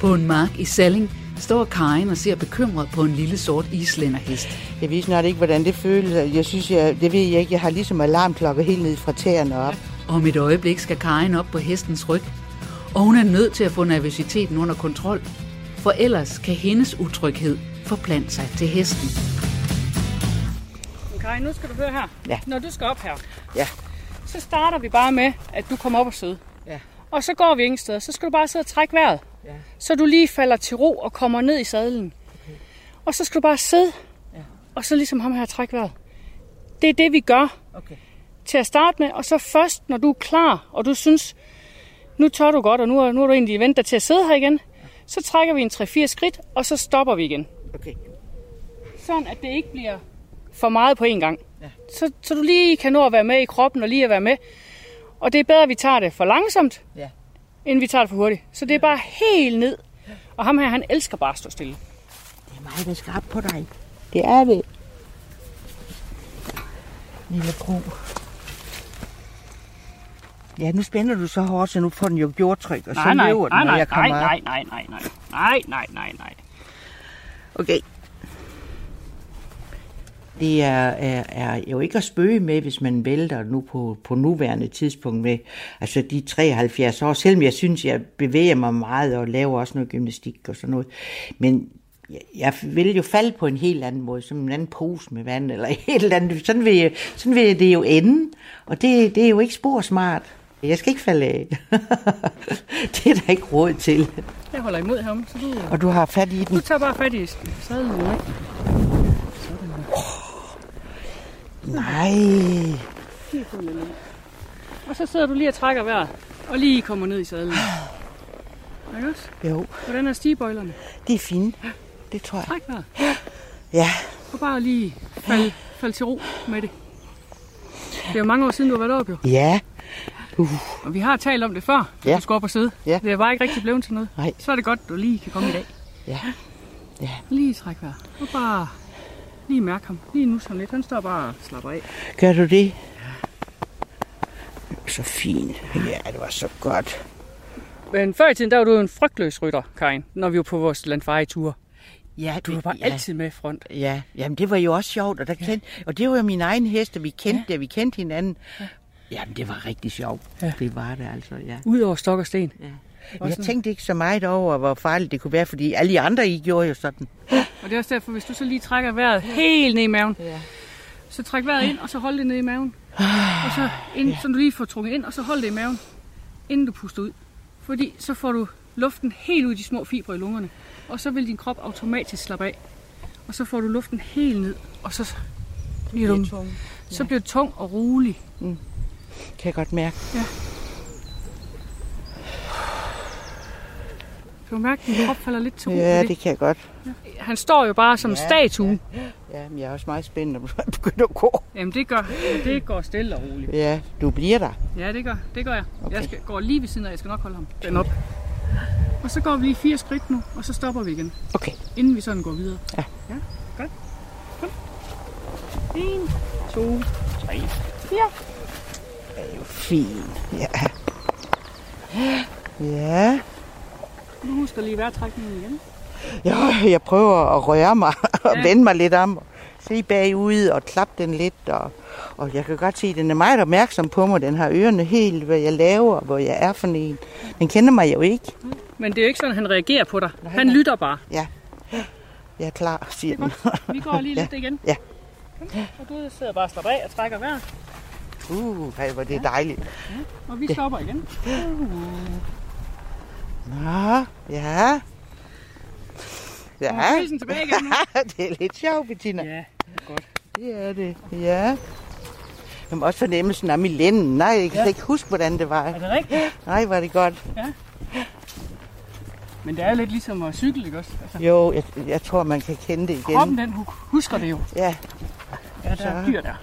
På en mark i Salling står Karin og ser bekymret på en lille sort islænderhest. Jeg ved snart ikke, hvordan det føles. Jeg synes, jeg, det ved jeg ikke. Jeg har ligesom alarmklokker helt ned fra tæerne op. Om et øjeblik skal Karin op på hestens ryg, og hun er nødt til at få nervøsiteten under kontrol, for ellers kan hendes utryghed forplante sig til hesten. Karin, nu skal du høre her. Ja. Når du skal op her, Ja. så starter vi bare med, at du kommer op og sidde. Ja. Og så går vi ingen steder. Så skal du bare sidde og trække vejret. Ja. Så du lige falder til ro og kommer ned i sadlen. Okay. Og så skal du bare sidde. Ja. Og så ligesom ham her trække vejret. Det er det, vi gør Okay. til at starte med. Og så først, når du er klar, og du synes, nu tør du godt, og nu er, nu er du egentlig ventet dig til at sidde her igen, så trækker vi en 3-4 skridt, og så stopper vi igen. Okay. Sådan, at det ikke bliver for meget på én gang. Ja. Så, så du lige kan nå at være med i kroppen og lige at være med. Og det er bedre, at vi tager det for langsomt, Ja. end vi tager det for hurtigt. Så det er bare helt ned. Og ham her, han elsker bare at stå stille. Det er mig, der skal op på dig. Det er det. Lille bro. Ja, nu spænder du så hårdt, så nu får den jo jordtryk, og så løber den, når jeg kommer op. nej, nej, nej, nej, nej, nej, nej, nej. Okay. Det er, er, er jo ikke at spøge med, hvis man vælter nu på, på nuværende tidspunkt med altså de 73 år, selvom jeg synes, jeg bevæger mig meget og laver også noget gymnastik og sådan noget. Men jeg, jeg vil jo falde på en helt anden måde, som en anden pose med vand, eller et eller andet. Sådan vil, jeg, sådan vil det jo ende, og det, det er jo ikke spor smart. Jeg skal ikke falde af. det er der ikke råd til. Jeg holder imod ham, så du, Og du har fat i den. du tager bare fat i sadlen. Ikke? Nej. Og så sidder du lige og trækker vejret, og lige kommer ned i sadlen. Ikke også? Jo, Hvordan er stigebøjlerne? det er fint. Det tror jeg. Træk vejret. Ja, Og bare lige fald, fald til ro med det. Det er jo mange år siden, du har været oppe, jo. ja. Og vi har talt om det før, at Ja. du skal op og sidde. Ja. Det er bare ikke rigtig blevet til noget. Nej. Så er det godt, du lige kan komme i dag. Ja. Ja. Lige træk vejret. Og bare lige mærke ham. Lige nu sådan lidt. Han står bare og slapper af. Gør du det? Så fint. Ja, det var så godt. Men før i tiden, der var du en frygtløs rytter, Karin, når vi var på vores landfaretur. Ja, Du var bare ja. altid med i front. Ja, jamen det var jo også sjovt, og, der kendte, og det var jo min egen hest, og vi kendte ja. det, vi kendte hinanden. Ja. Jamen det var rigtig sjovt. Ja. Ja. Det var det altså, ja. Ud over stok og sten. ja. Men jeg tænkte ikke så meget over, hvor farligt det kunne være, fordi alle de andre, I gjorde jo sådan. Og det er også derfor, hvis du så lige trækker vejret helt ned i maven, Ja. så træk vejret ind, og så hold det ned i maven. Og så, ind, så du lige får trukket ind, og så hold det i maven, inden du puster ud. Fordi så får du luften helt ud i de små fibre i lungerne, og så vil din krop automatisk slappe af. Og så får du luften helt ned, og så bliver du, så bliver du tung og rolig. Kan jeg godt mærke. Du kan mærke, at din krop falder lidt til ro. Ja, det. kan jeg godt. Han står jo bare som en statue. Ja, men jeg er også meget spændt, når du begynder at gå. Jamen det gør, det går stille og roligt. Ja, du bliver der. Ja, det gør, det gør jeg. Okay. Jeg skal, går lige ved siden af, jeg skal nok holde ham den op. Og så går vi lige fire skridt nu, og så stopper vi igen, Okay. inden vi sådan går videre. Ja. Ja, godt. Kom. En, to, tre, fire. Er jo fint. Ja. Ja. Nu husker lige vejrtrækningen igen. Ja, jeg prøver at røre mig og Ja. vende mig lidt om. se bagud og klappe den lidt. Og, og jeg kan godt se, at den er meget opmærksom på mig. Den har ørerne helt, hvad jeg laver, hvor jeg er for en. Den kender mig jo ikke. Men det er jo ikke sådan, han reagerer på dig. Nej, han lytter bare. Ja. Jeg er klar, siger den. Vi går lige lidt igen. Ja. Og du sidder bare og slapper af og trækker vejret. Uh, hvor det er dejligt. Ja, og vi stopper igen. Uh. Nå, ja. Ja. Nu tilbage igen nu. det er lidt sjovt, Bettina. Ja, det er godt. Det er det, ja. Må også fornemmelsen af min lænden. Nej, jeg kan ja. ikke huske, hvordan det var. Er det rigtigt? Nej, var det godt. Ja. Men det er lidt ligesom at cykle, ikke også? Altså, Jo, jeg, jeg tror, man kan kende det igen. kroppen, den hu- husker det jo. Ja, Ja, der er dyr der.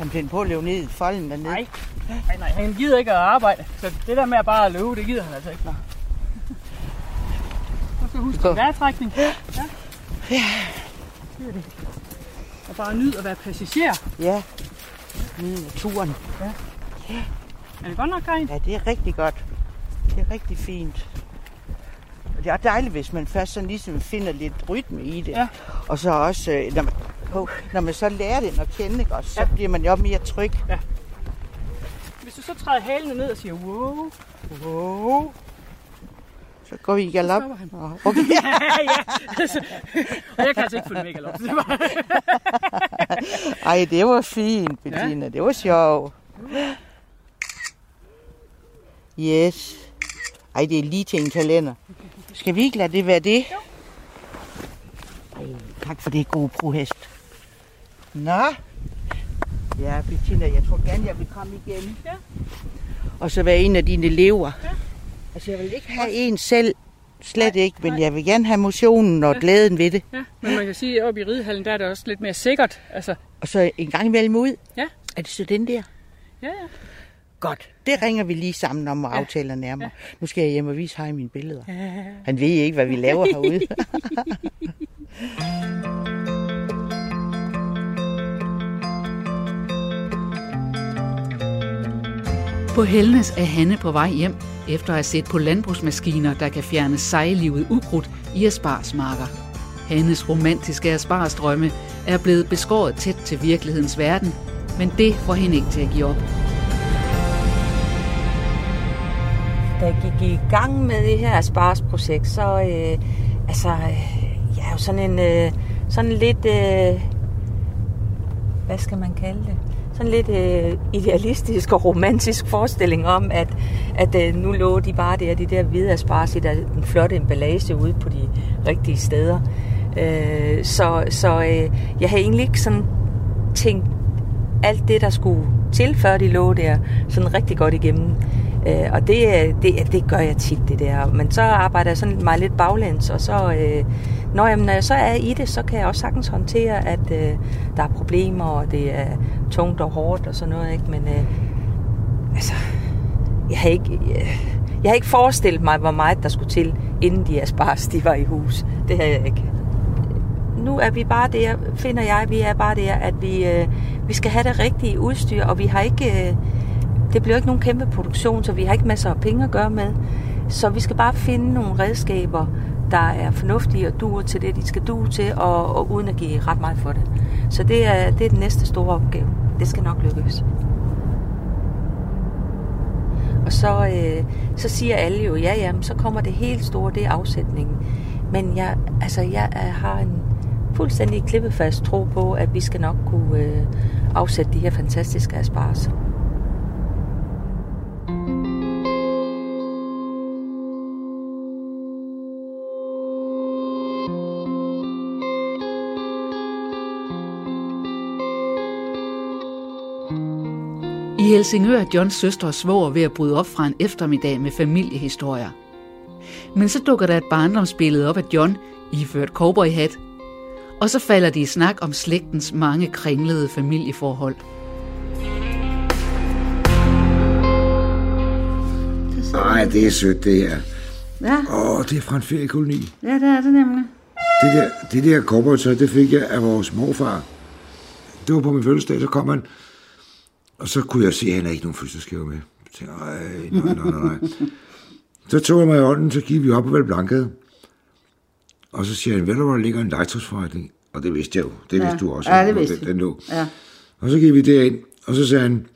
Han blev på at løbe ned i folden dernede. Nej. Nej, nej, han gider ikke at arbejde. Så det der med at bare løbe, det gider han altså ikke. Og så husk Gå. en vejrtrækning. Ja. Ja. Det er det. Og bare nyd at være passager. Ja, nede i naturen. Er det godt nok, Karin? Ja, det er rigtig godt. Det er rigtig fint. Og det er dejligt, hvis man først sådan ligesom finder lidt rytme i det. Ja. Og så også, øh, når man, oh, når man så lærer det at kende, ikke, også, så bliver man jo mere tryg. Hvis du så træder halene ned og siger, wow. Wow. Så går vi i galop. Nå, Okay. ja, ja. og jeg kan altså ikke følge med i galop. Det var... Ej, det var fint, Bettina. Ja. Det var sjovt. Yes. Ej, det er lige til en kalender. Skal vi ikke lade det være det? Ej, tak for det, gode prohest. Nå. Ja, Bettina, jeg tror gerne, jeg vil komme igen. Ja. Og så være en af dine elever. Ja. Altså, jeg vil ikke have en selv. Slet ikke, men jeg vil gerne have motionen og glæden ved det. Ja, men man kan sige, at oppe i ridehallen, der er det også lidt mere sikkert. Altså, Og så en gang imellem ud. Ja. Er det så den der? ja, ja. Godt. Det ringer vi lige sammen om og Ja. aftaler nærmere. Nu skal jeg hjem og vise Hej mine billeder. ja. Han ved ikke, hvad vi laver herude. På Helnes er Hanne på vej hjem, efter at have set på landbrugsmaskiner, der kan fjerne sejlivet ukrudt i asparsmarker. Hannes romantiske asparsdrømme er blevet beskåret tæt til virkelighedens verden, men det får hende ikke til at give op. Da jeg gik i gang med det her asparsprojekt, så øh, altså, øh, jeg er jo sådan en øh, sådan lidt, øh, hvad skal man kalde det? Sådan lidt øh, idealistisk og romantisk forestilling om, at, at øh, nu lå de bare der, de der hvide asparges i der, den flotte emballage ude på de rigtige steder. Øh, så så øh, jeg havde egentlig ikke sådan tænkt alt det, der skulle til, før de lå der, sådan rigtig godt igennem. Øh, og det, øh, det, det gør jeg tit, det der. Men så arbejder jeg sådan meget lidt baglæns, og så, øh, når, jeg, når jeg så er i det, så kan jeg også sagtens håndtere, at øh, der er problemer, og det er tungt og hårdt og sådan noget. Ikke? Men øh, altså, jeg har ikke... Øh, jeg har ikke forestillet mig, hvor meget der skulle til, inden de asparges, de var i hus. Det har jeg ikke nu er vi bare der, finder jeg, vi er bare der, at vi, øh, vi skal have det rigtige udstyr, og vi har ikke, øh, det bliver ikke nogen kæmpe produktion, så vi har ikke masser af penge at gøre med. Så vi skal bare finde nogle redskaber, der er fornuftige og duer til det, de skal due til, og, og uden at give ret meget for det. Så det er, det er den næste store opgave. Det skal nok lykkes. Og så, øh, så siger alle jo, ja, jamen, så kommer det helt store, det er afsætningen. Men jeg, altså, jeg har en fuldstændig klippefast tro på, at vi skal nok kunne øh, afsætte de her fantastiske asparges. Helsingør er Johns søstre svoger ved at bryde op fra en eftermiddag med familiehistorier. Men så dukker der et barndomsbillede op af John, iført cowboyhat, og så falder de i snak om slægtens mange kringlede familieforhold. Nej, det er sødt, det her. Ja, Åh, det er fra en feriekoloni. ja det er det nemlig. Det der, det der cowboytøj, det fik jeg af vores morfar. Det var på min fødselsdag, så kom han. Og så kunne jeg se, at han havde ikke nogen fødselsdagsgave med. Jeg tænkte, Ej, nej, nej, nej, nej. Så tog jeg mig i ånden, så gik vi op på Valblankade. Og så siger han, ved du, hvor der ligger en legetøjsforretning? Og det vidste jeg jo. Det Ja. vidste du også. Ja, det vidste den, den lå. Ja. Og så gik vi derind, og så sagde han,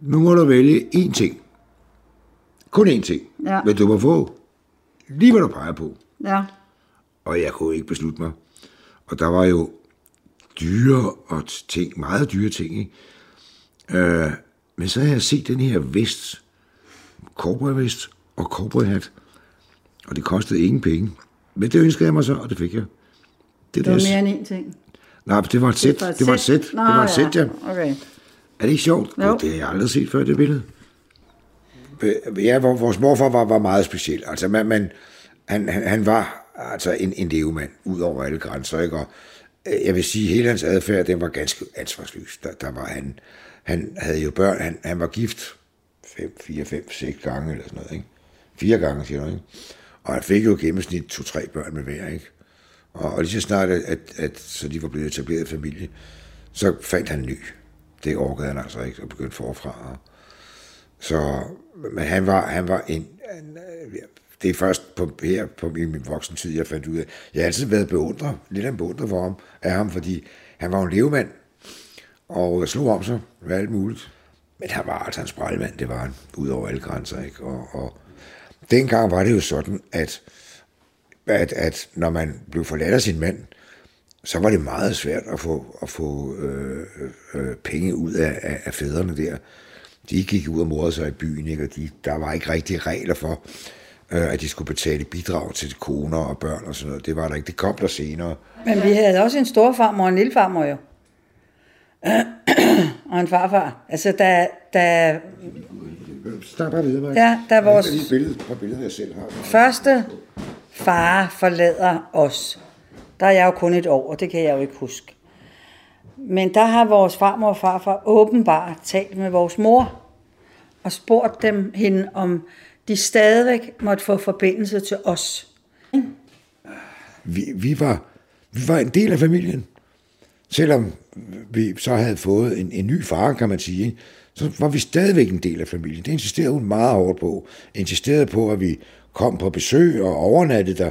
nu må du vælge én ting. Kun én ting. Ja. Men du må få lige, hvad du peger på. Ja. Og jeg kunne ikke beslutte mig. Og der var jo dyre og ting, meget dyre ting, ikke? Øh, men så havde jeg set den her vest, cowboyvest og cowboyhat, og det kostede ingen penge. Men det ønskede jeg mig så, og det fik jeg. Det, Det var der- mere end én ting. Nej, det var et sæt. Det var et sæt. Det var et sæt, ja. Okay. Er det ikke sjovt? Jo. Det har jeg aldrig set før, det billede. Øh, Ja, vor- vores morfar var, var meget speciel. Altså, man, man, han, han, han var altså en, en levemand, ud over alle grænser, ikke? Og øh, jeg vil sige, hele hans adfærd, den var ganske ansvarsløs. Der, der var han, han havde jo børn, han, han var gift fem, fire, fem, seks gange eller sådan noget, ikke? Fire gange, siger du, ikke? Og han fik jo gennemsnit to-tre børn med hver, ikke? Og, og lige så snart, at, at, at så de var blevet etableret familie, så fandt han en ny. Det orkede han altså ikke, og begyndte forfra. Og, så, men han var, han var en, en øh, det er først på, her på min, min voksen tid, jeg fandt ud af, jeg har altid været beundret, lidt af en beundret for ham, af ham, fordi han var en levemand, og slog om sig med alt muligt. Men han var altså en sprejlmand, det var han, ud over alle grænser, ikke? Og, og dengang var det jo sådan, at, at, at når man blev forladt af sin mand, så var det meget svært at få, at få øh, øh, penge ud af, af, af fædrene der. De gik ud og morede sig i byen, ikke? og de, der var ikke rigtige regler for, øh, at de skulle betale bidrag til koner og børn og sådan noget. Det var der ikke. Det kom der senere. Men vi havde også en storfarmor og en lillefarmor jo og en farfar. Altså, da, da Start bare videre. Ja, der er vores- Jeg billede, par billeder, jeg selv har. første far forlader os, der er jeg jo kun et år, og det kan jeg jo ikke huske. Men der har vores farmor og farfar åbenbart talt med vores mor og spurgt dem hende, om de stadigvæk måtte få forbindelse til os. vi, vi, var, vi var en del af familien. Selvom vi så havde fået en, en ny far, kan man sige, så var vi stadigvæk en del af familien. Det insisterede hun meget hårdt på. Insisterede på, at vi kom på besøg og overnattede der.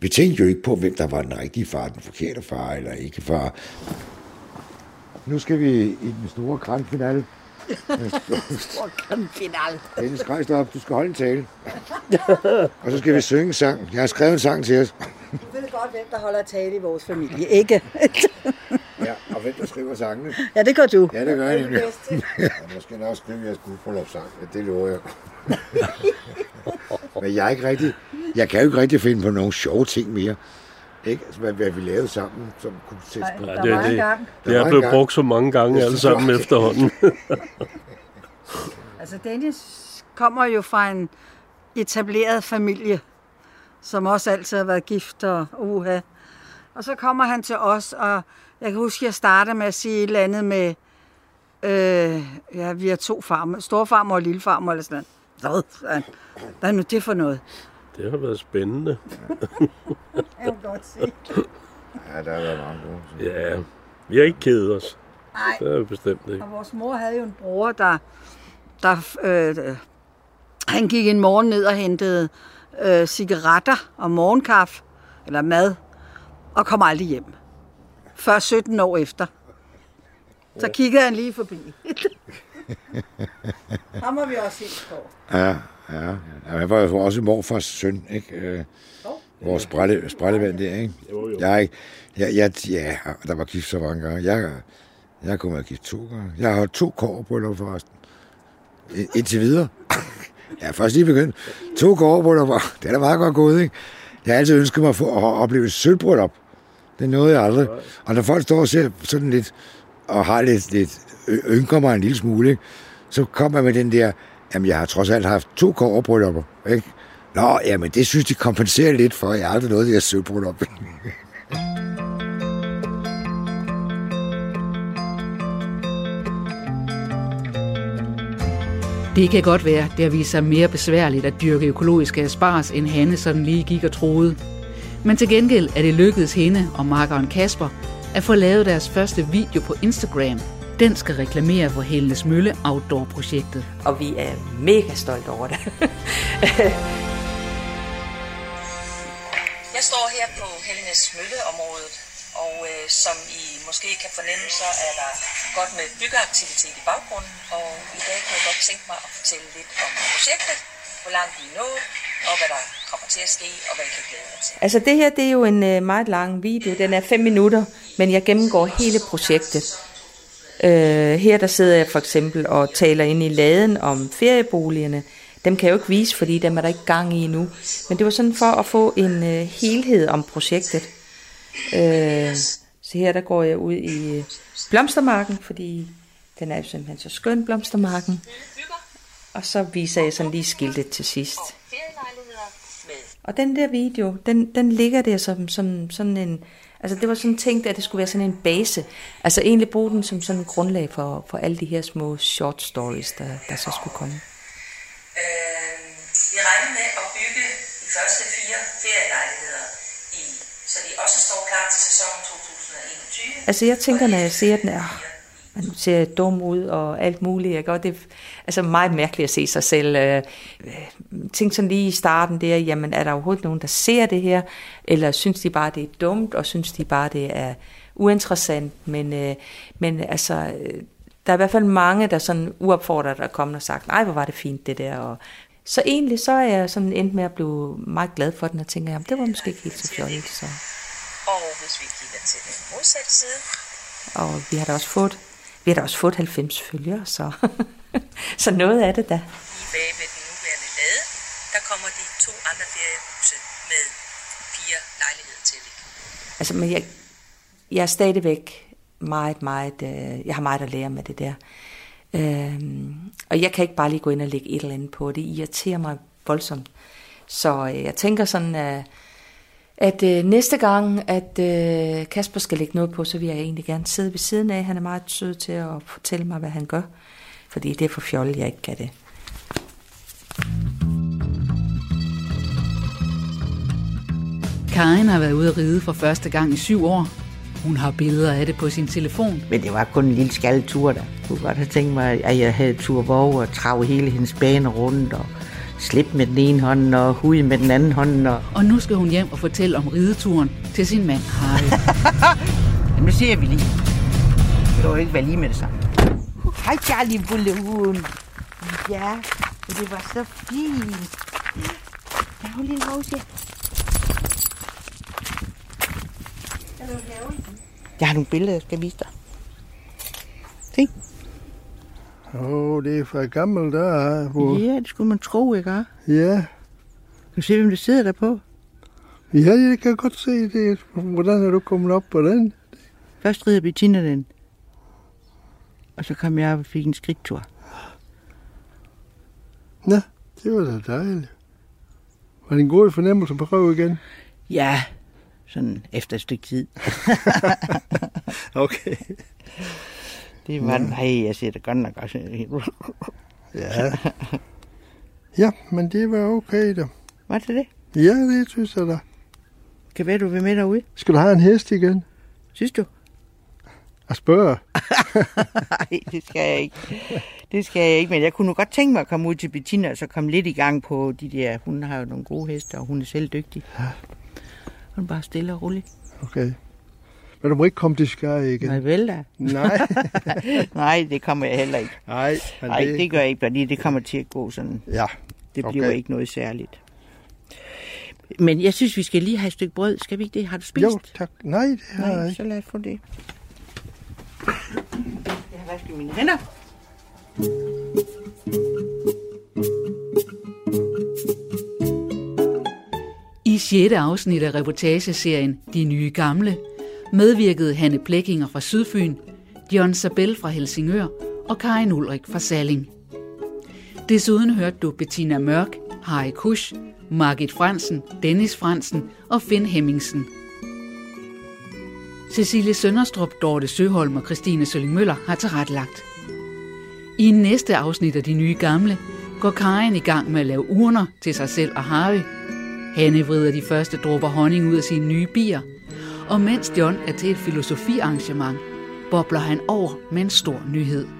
Vi tænkte jo ikke på, hvem der var den rigtige far, den forkerte far eller ikke far. Nu skal vi i den store grandfinale. Final. Dennis, op. Du skal holde en tale. og så skal vi synge en sang. Jeg har skrevet en sang til os. Du ved godt, hvem der holder tale i vores familie, ikke? Ja, og hvem der skriver sangene. ja, det gør du. Ja, det gør jeg nemlig. Ja, måske nok skrive jeres guldbryllupssang. Ja, det lover jeg. Men jeg er ikke rigtig, jeg kan jo ikke rigtig finde på nogle sjove ting mere. Ikke? Altså, hvad, hvad vi lavede sammen, som kunne sættes på. Der det- det- gang. Det Der er blevet brugt så mange gange Det alle sammen efterhånden. Altså, Dennis kommer jo fra en etableret familie, som også altid har været gift og uha. Og så kommer han til os, og jeg kan huske, at jeg starter med at sige et eller andet med, øh, ja, vi har to farmer, storfarmer og lillefarmer, eller sådan noget. Hvad? Hvad er nu det for noget? Det har været spændende. Jeg kan godt se. Ja, der har været mange gode. Ja, vi har ikke kedet os. Nej. Det er vi bestemt ikke. Og vores mor havde jo en bror, der, der øh, han gik en morgen ned og hentede øh, cigaretter og morgenkaffe, eller mad, og kom aldrig hjem. Før 17 år efter. Så kiggede han lige forbi. Ham må vi også helt på. Ja, ja. ja. Han var jo også morfars søn, ikke? Øh, vores sprælle, sprællevand der, ikke? Jo, jo. Jeg, ikke- jeg, jeg, ja, der var gift så mange gange. Jeg, jeg har kun været gift to gange. Jeg har to kårbryllup forresten. I- Indtil videre. Jeg er først lige begyndt. To kårbryllup, det er da meget godt gået, ikke? Jeg har altid ønsket mig at, få, at opleve sølvbryllup. Det nåede jeg aldrig. Og når folk står og ser sådan lidt, og har lidt, lidt Øh, ynker mig en lille smule, ikke? så kom jeg med den der, jamen jeg har trods alt haft to kårbryllupper, ikke? Nå, jamen det synes de kompenserer lidt for, jeg har aldrig noget af det her sølvbryllup. Det kan godt være, det har vist sig mere besværligt at dyrke økologiske asparges, end Hanne sådan lige gik og troede. Men til gengæld er det lykkedes hende og makkeren Kasper at få lavet deres første video på Instagram. Den skal reklamere for Hellenes Mølle Outdoor-projektet. Og vi er mega stolte over det. Jeg står her på Helnes Mølleområdet, og øh, som I måske kan fornemme, så er der godt med byggeaktivitet i baggrunden, og i dag kan jeg godt tænke mig at fortælle lidt om projektet, hvor langt vi er nået, og hvad der kommer til at ske, og hvad I kan glæde jer til. Altså det her, det er jo en øh, meget lang video, den er 5 minutter, men jeg gennemgår hele projektet. Øh, her der sidder jeg for eksempel og taler ind i laden om ferieboligerne, dem kan jeg jo ikke vise, fordi dem er der ikke gang i nu. Men det var sådan for at få en øh, helhed om projektet. Øh, så her der går jeg ud i øh, blomstermarken, fordi den er jo simpelthen så skøn, blomstermarken. Og så viser jeg sådan lige skiltet til sidst. Og den der video, den, den ligger der som, som sådan en... Altså det var sådan tænkt, at det skulle være sådan en base. Altså egentlig bruge den som sådan en grundlag for, for alle de her små short stories, der, der så skulle komme. Vi regner med at bygge de første fire ferielejligheder, i, så de også står klar til sæsonen 2021. Altså jeg tænker, når jeg ser den, er, man ser dum ud og alt muligt. Jeg gør det er altså meget mærkeligt at se sig selv. Øh, tænk sådan lige i starten der, jamen er der overhovedet nogen, der ser det her? Eller synes de bare, det er dumt, og synes de bare, det er uinteressant? Men, øh, men altså, der er i hvert fald mange, der sådan uopfordret er kommet og sagt, nej, hvor var det fint det der, og så egentlig så er jeg sådan endt med at blive meget glad for den, og tænker, jamen det var måske ikke helt så fjollet. Så. Og hvis vi kigger til den modsatte side. Og vi har da også fået, vi har da også fået 90 følgere, så, så noget af det da. Bag med den nuværende lade, der kommer de to andre feriehuse med fire lejligheder til. Altså, men jeg, jeg er stadigvæk meget, meget, øh, jeg har meget at lære med det der. Øhm, og jeg kan ikke bare lige gå ind og lægge et eller andet på. Det irriterer mig voldsomt. Så øh, jeg tænker sådan, at, at øh, næste gang, at øh, Kasper skal lægge noget på, så vil jeg egentlig gerne sidde ved siden af. Han er meget sød til at fortælle mig, hvad han gør. Fordi det er for fjollet, jeg ikke kan det. Karin har været ude at ride for første gang i syv år. Hun har billeder af det på sin telefon. Men det var kun en lille skaldetur der. Jeg kunne godt have tænkt mig, at jeg havde tur våge og trave hele hendes bane rundt og slip med den ene hånd og hud med den anden hånd. Og, Og nu skal hun hjem og fortælle om rideturen til sin mand Harry. Jamen, det ser vi lige. Det kan jo ikke være lige med det samme. Hej, Charlie Bullehuen. Ja, det var så fint. Ja, hun lille hos, ja. Jeg har nogle billeder, jeg skal vise dig. Se. Åh, oh, det er for gammelt der. Hvor... Ja, det skulle man tro, ikke? Ja. Kan du se, hvem der sidder der på? ja, jeg kan godt se det. Hvordan er du kommet op på den? Først rider Bettina den. Og så kom jeg op og fik en skridttur. Nå, det var da dejligt. Var det en god fornemmelse at prøve igen? Ja, sådan efter et stykke tid. Okay. Det var den. Hey, jeg siger det godt nok også. Ja. Ja, men det var okay da. Var det det? Ja, det synes jeg da. Kan være, du vil med derude? Skal du have en hest igen? Synes du? Jeg spørger. Nej, det skal jeg ikke. Det skal jeg ikke, men jeg kunne nu godt tænke mig at komme ud til Bettina og så komme lidt i gang på de der... Hun har jo nogle gode heste, og hun er selv dygtig. Hun er bare stille og rolig. Okay. Men du må ikke komme til Skye igen. Nej, vel da. Nej. Nej, det kommer jeg heller ikke. Nej, men Nej, det gør jeg ikke, fordi det kommer til at gå sådan. Ja, Det Okay. bliver ikke noget særligt. Men jeg synes, vi skal lige have et stykke brød. Skal vi ikke det? Har du spist? Jo, tak. Nej, det har jeg Nej, ikke. så lad os få det. Jeg har vasket mine hænder. I 6. afsnit af reportageserien De Nye Gamle medvirkede Hanne Plekkinger fra Sydfyn, John Sabel fra Helsingør og Karin Ulrik fra Salling. Desuden hørte du Bettina Mørk, Harry Kusch, Margit Fransen, Dennis Fransen og Finn Hemmingsen. Cecilie Sønderstrup, Dorte Søholm og Christine Sølling Møller har tilrettelagt. I næste afsnit af De Nye Gamle går Karen i gang med at lave urner til sig selv og Harry. Hanne vrider de første dråber honning ud af sine nye bier, og mens John er til et filosofiarrangement, bobler han over med en stor nyhed.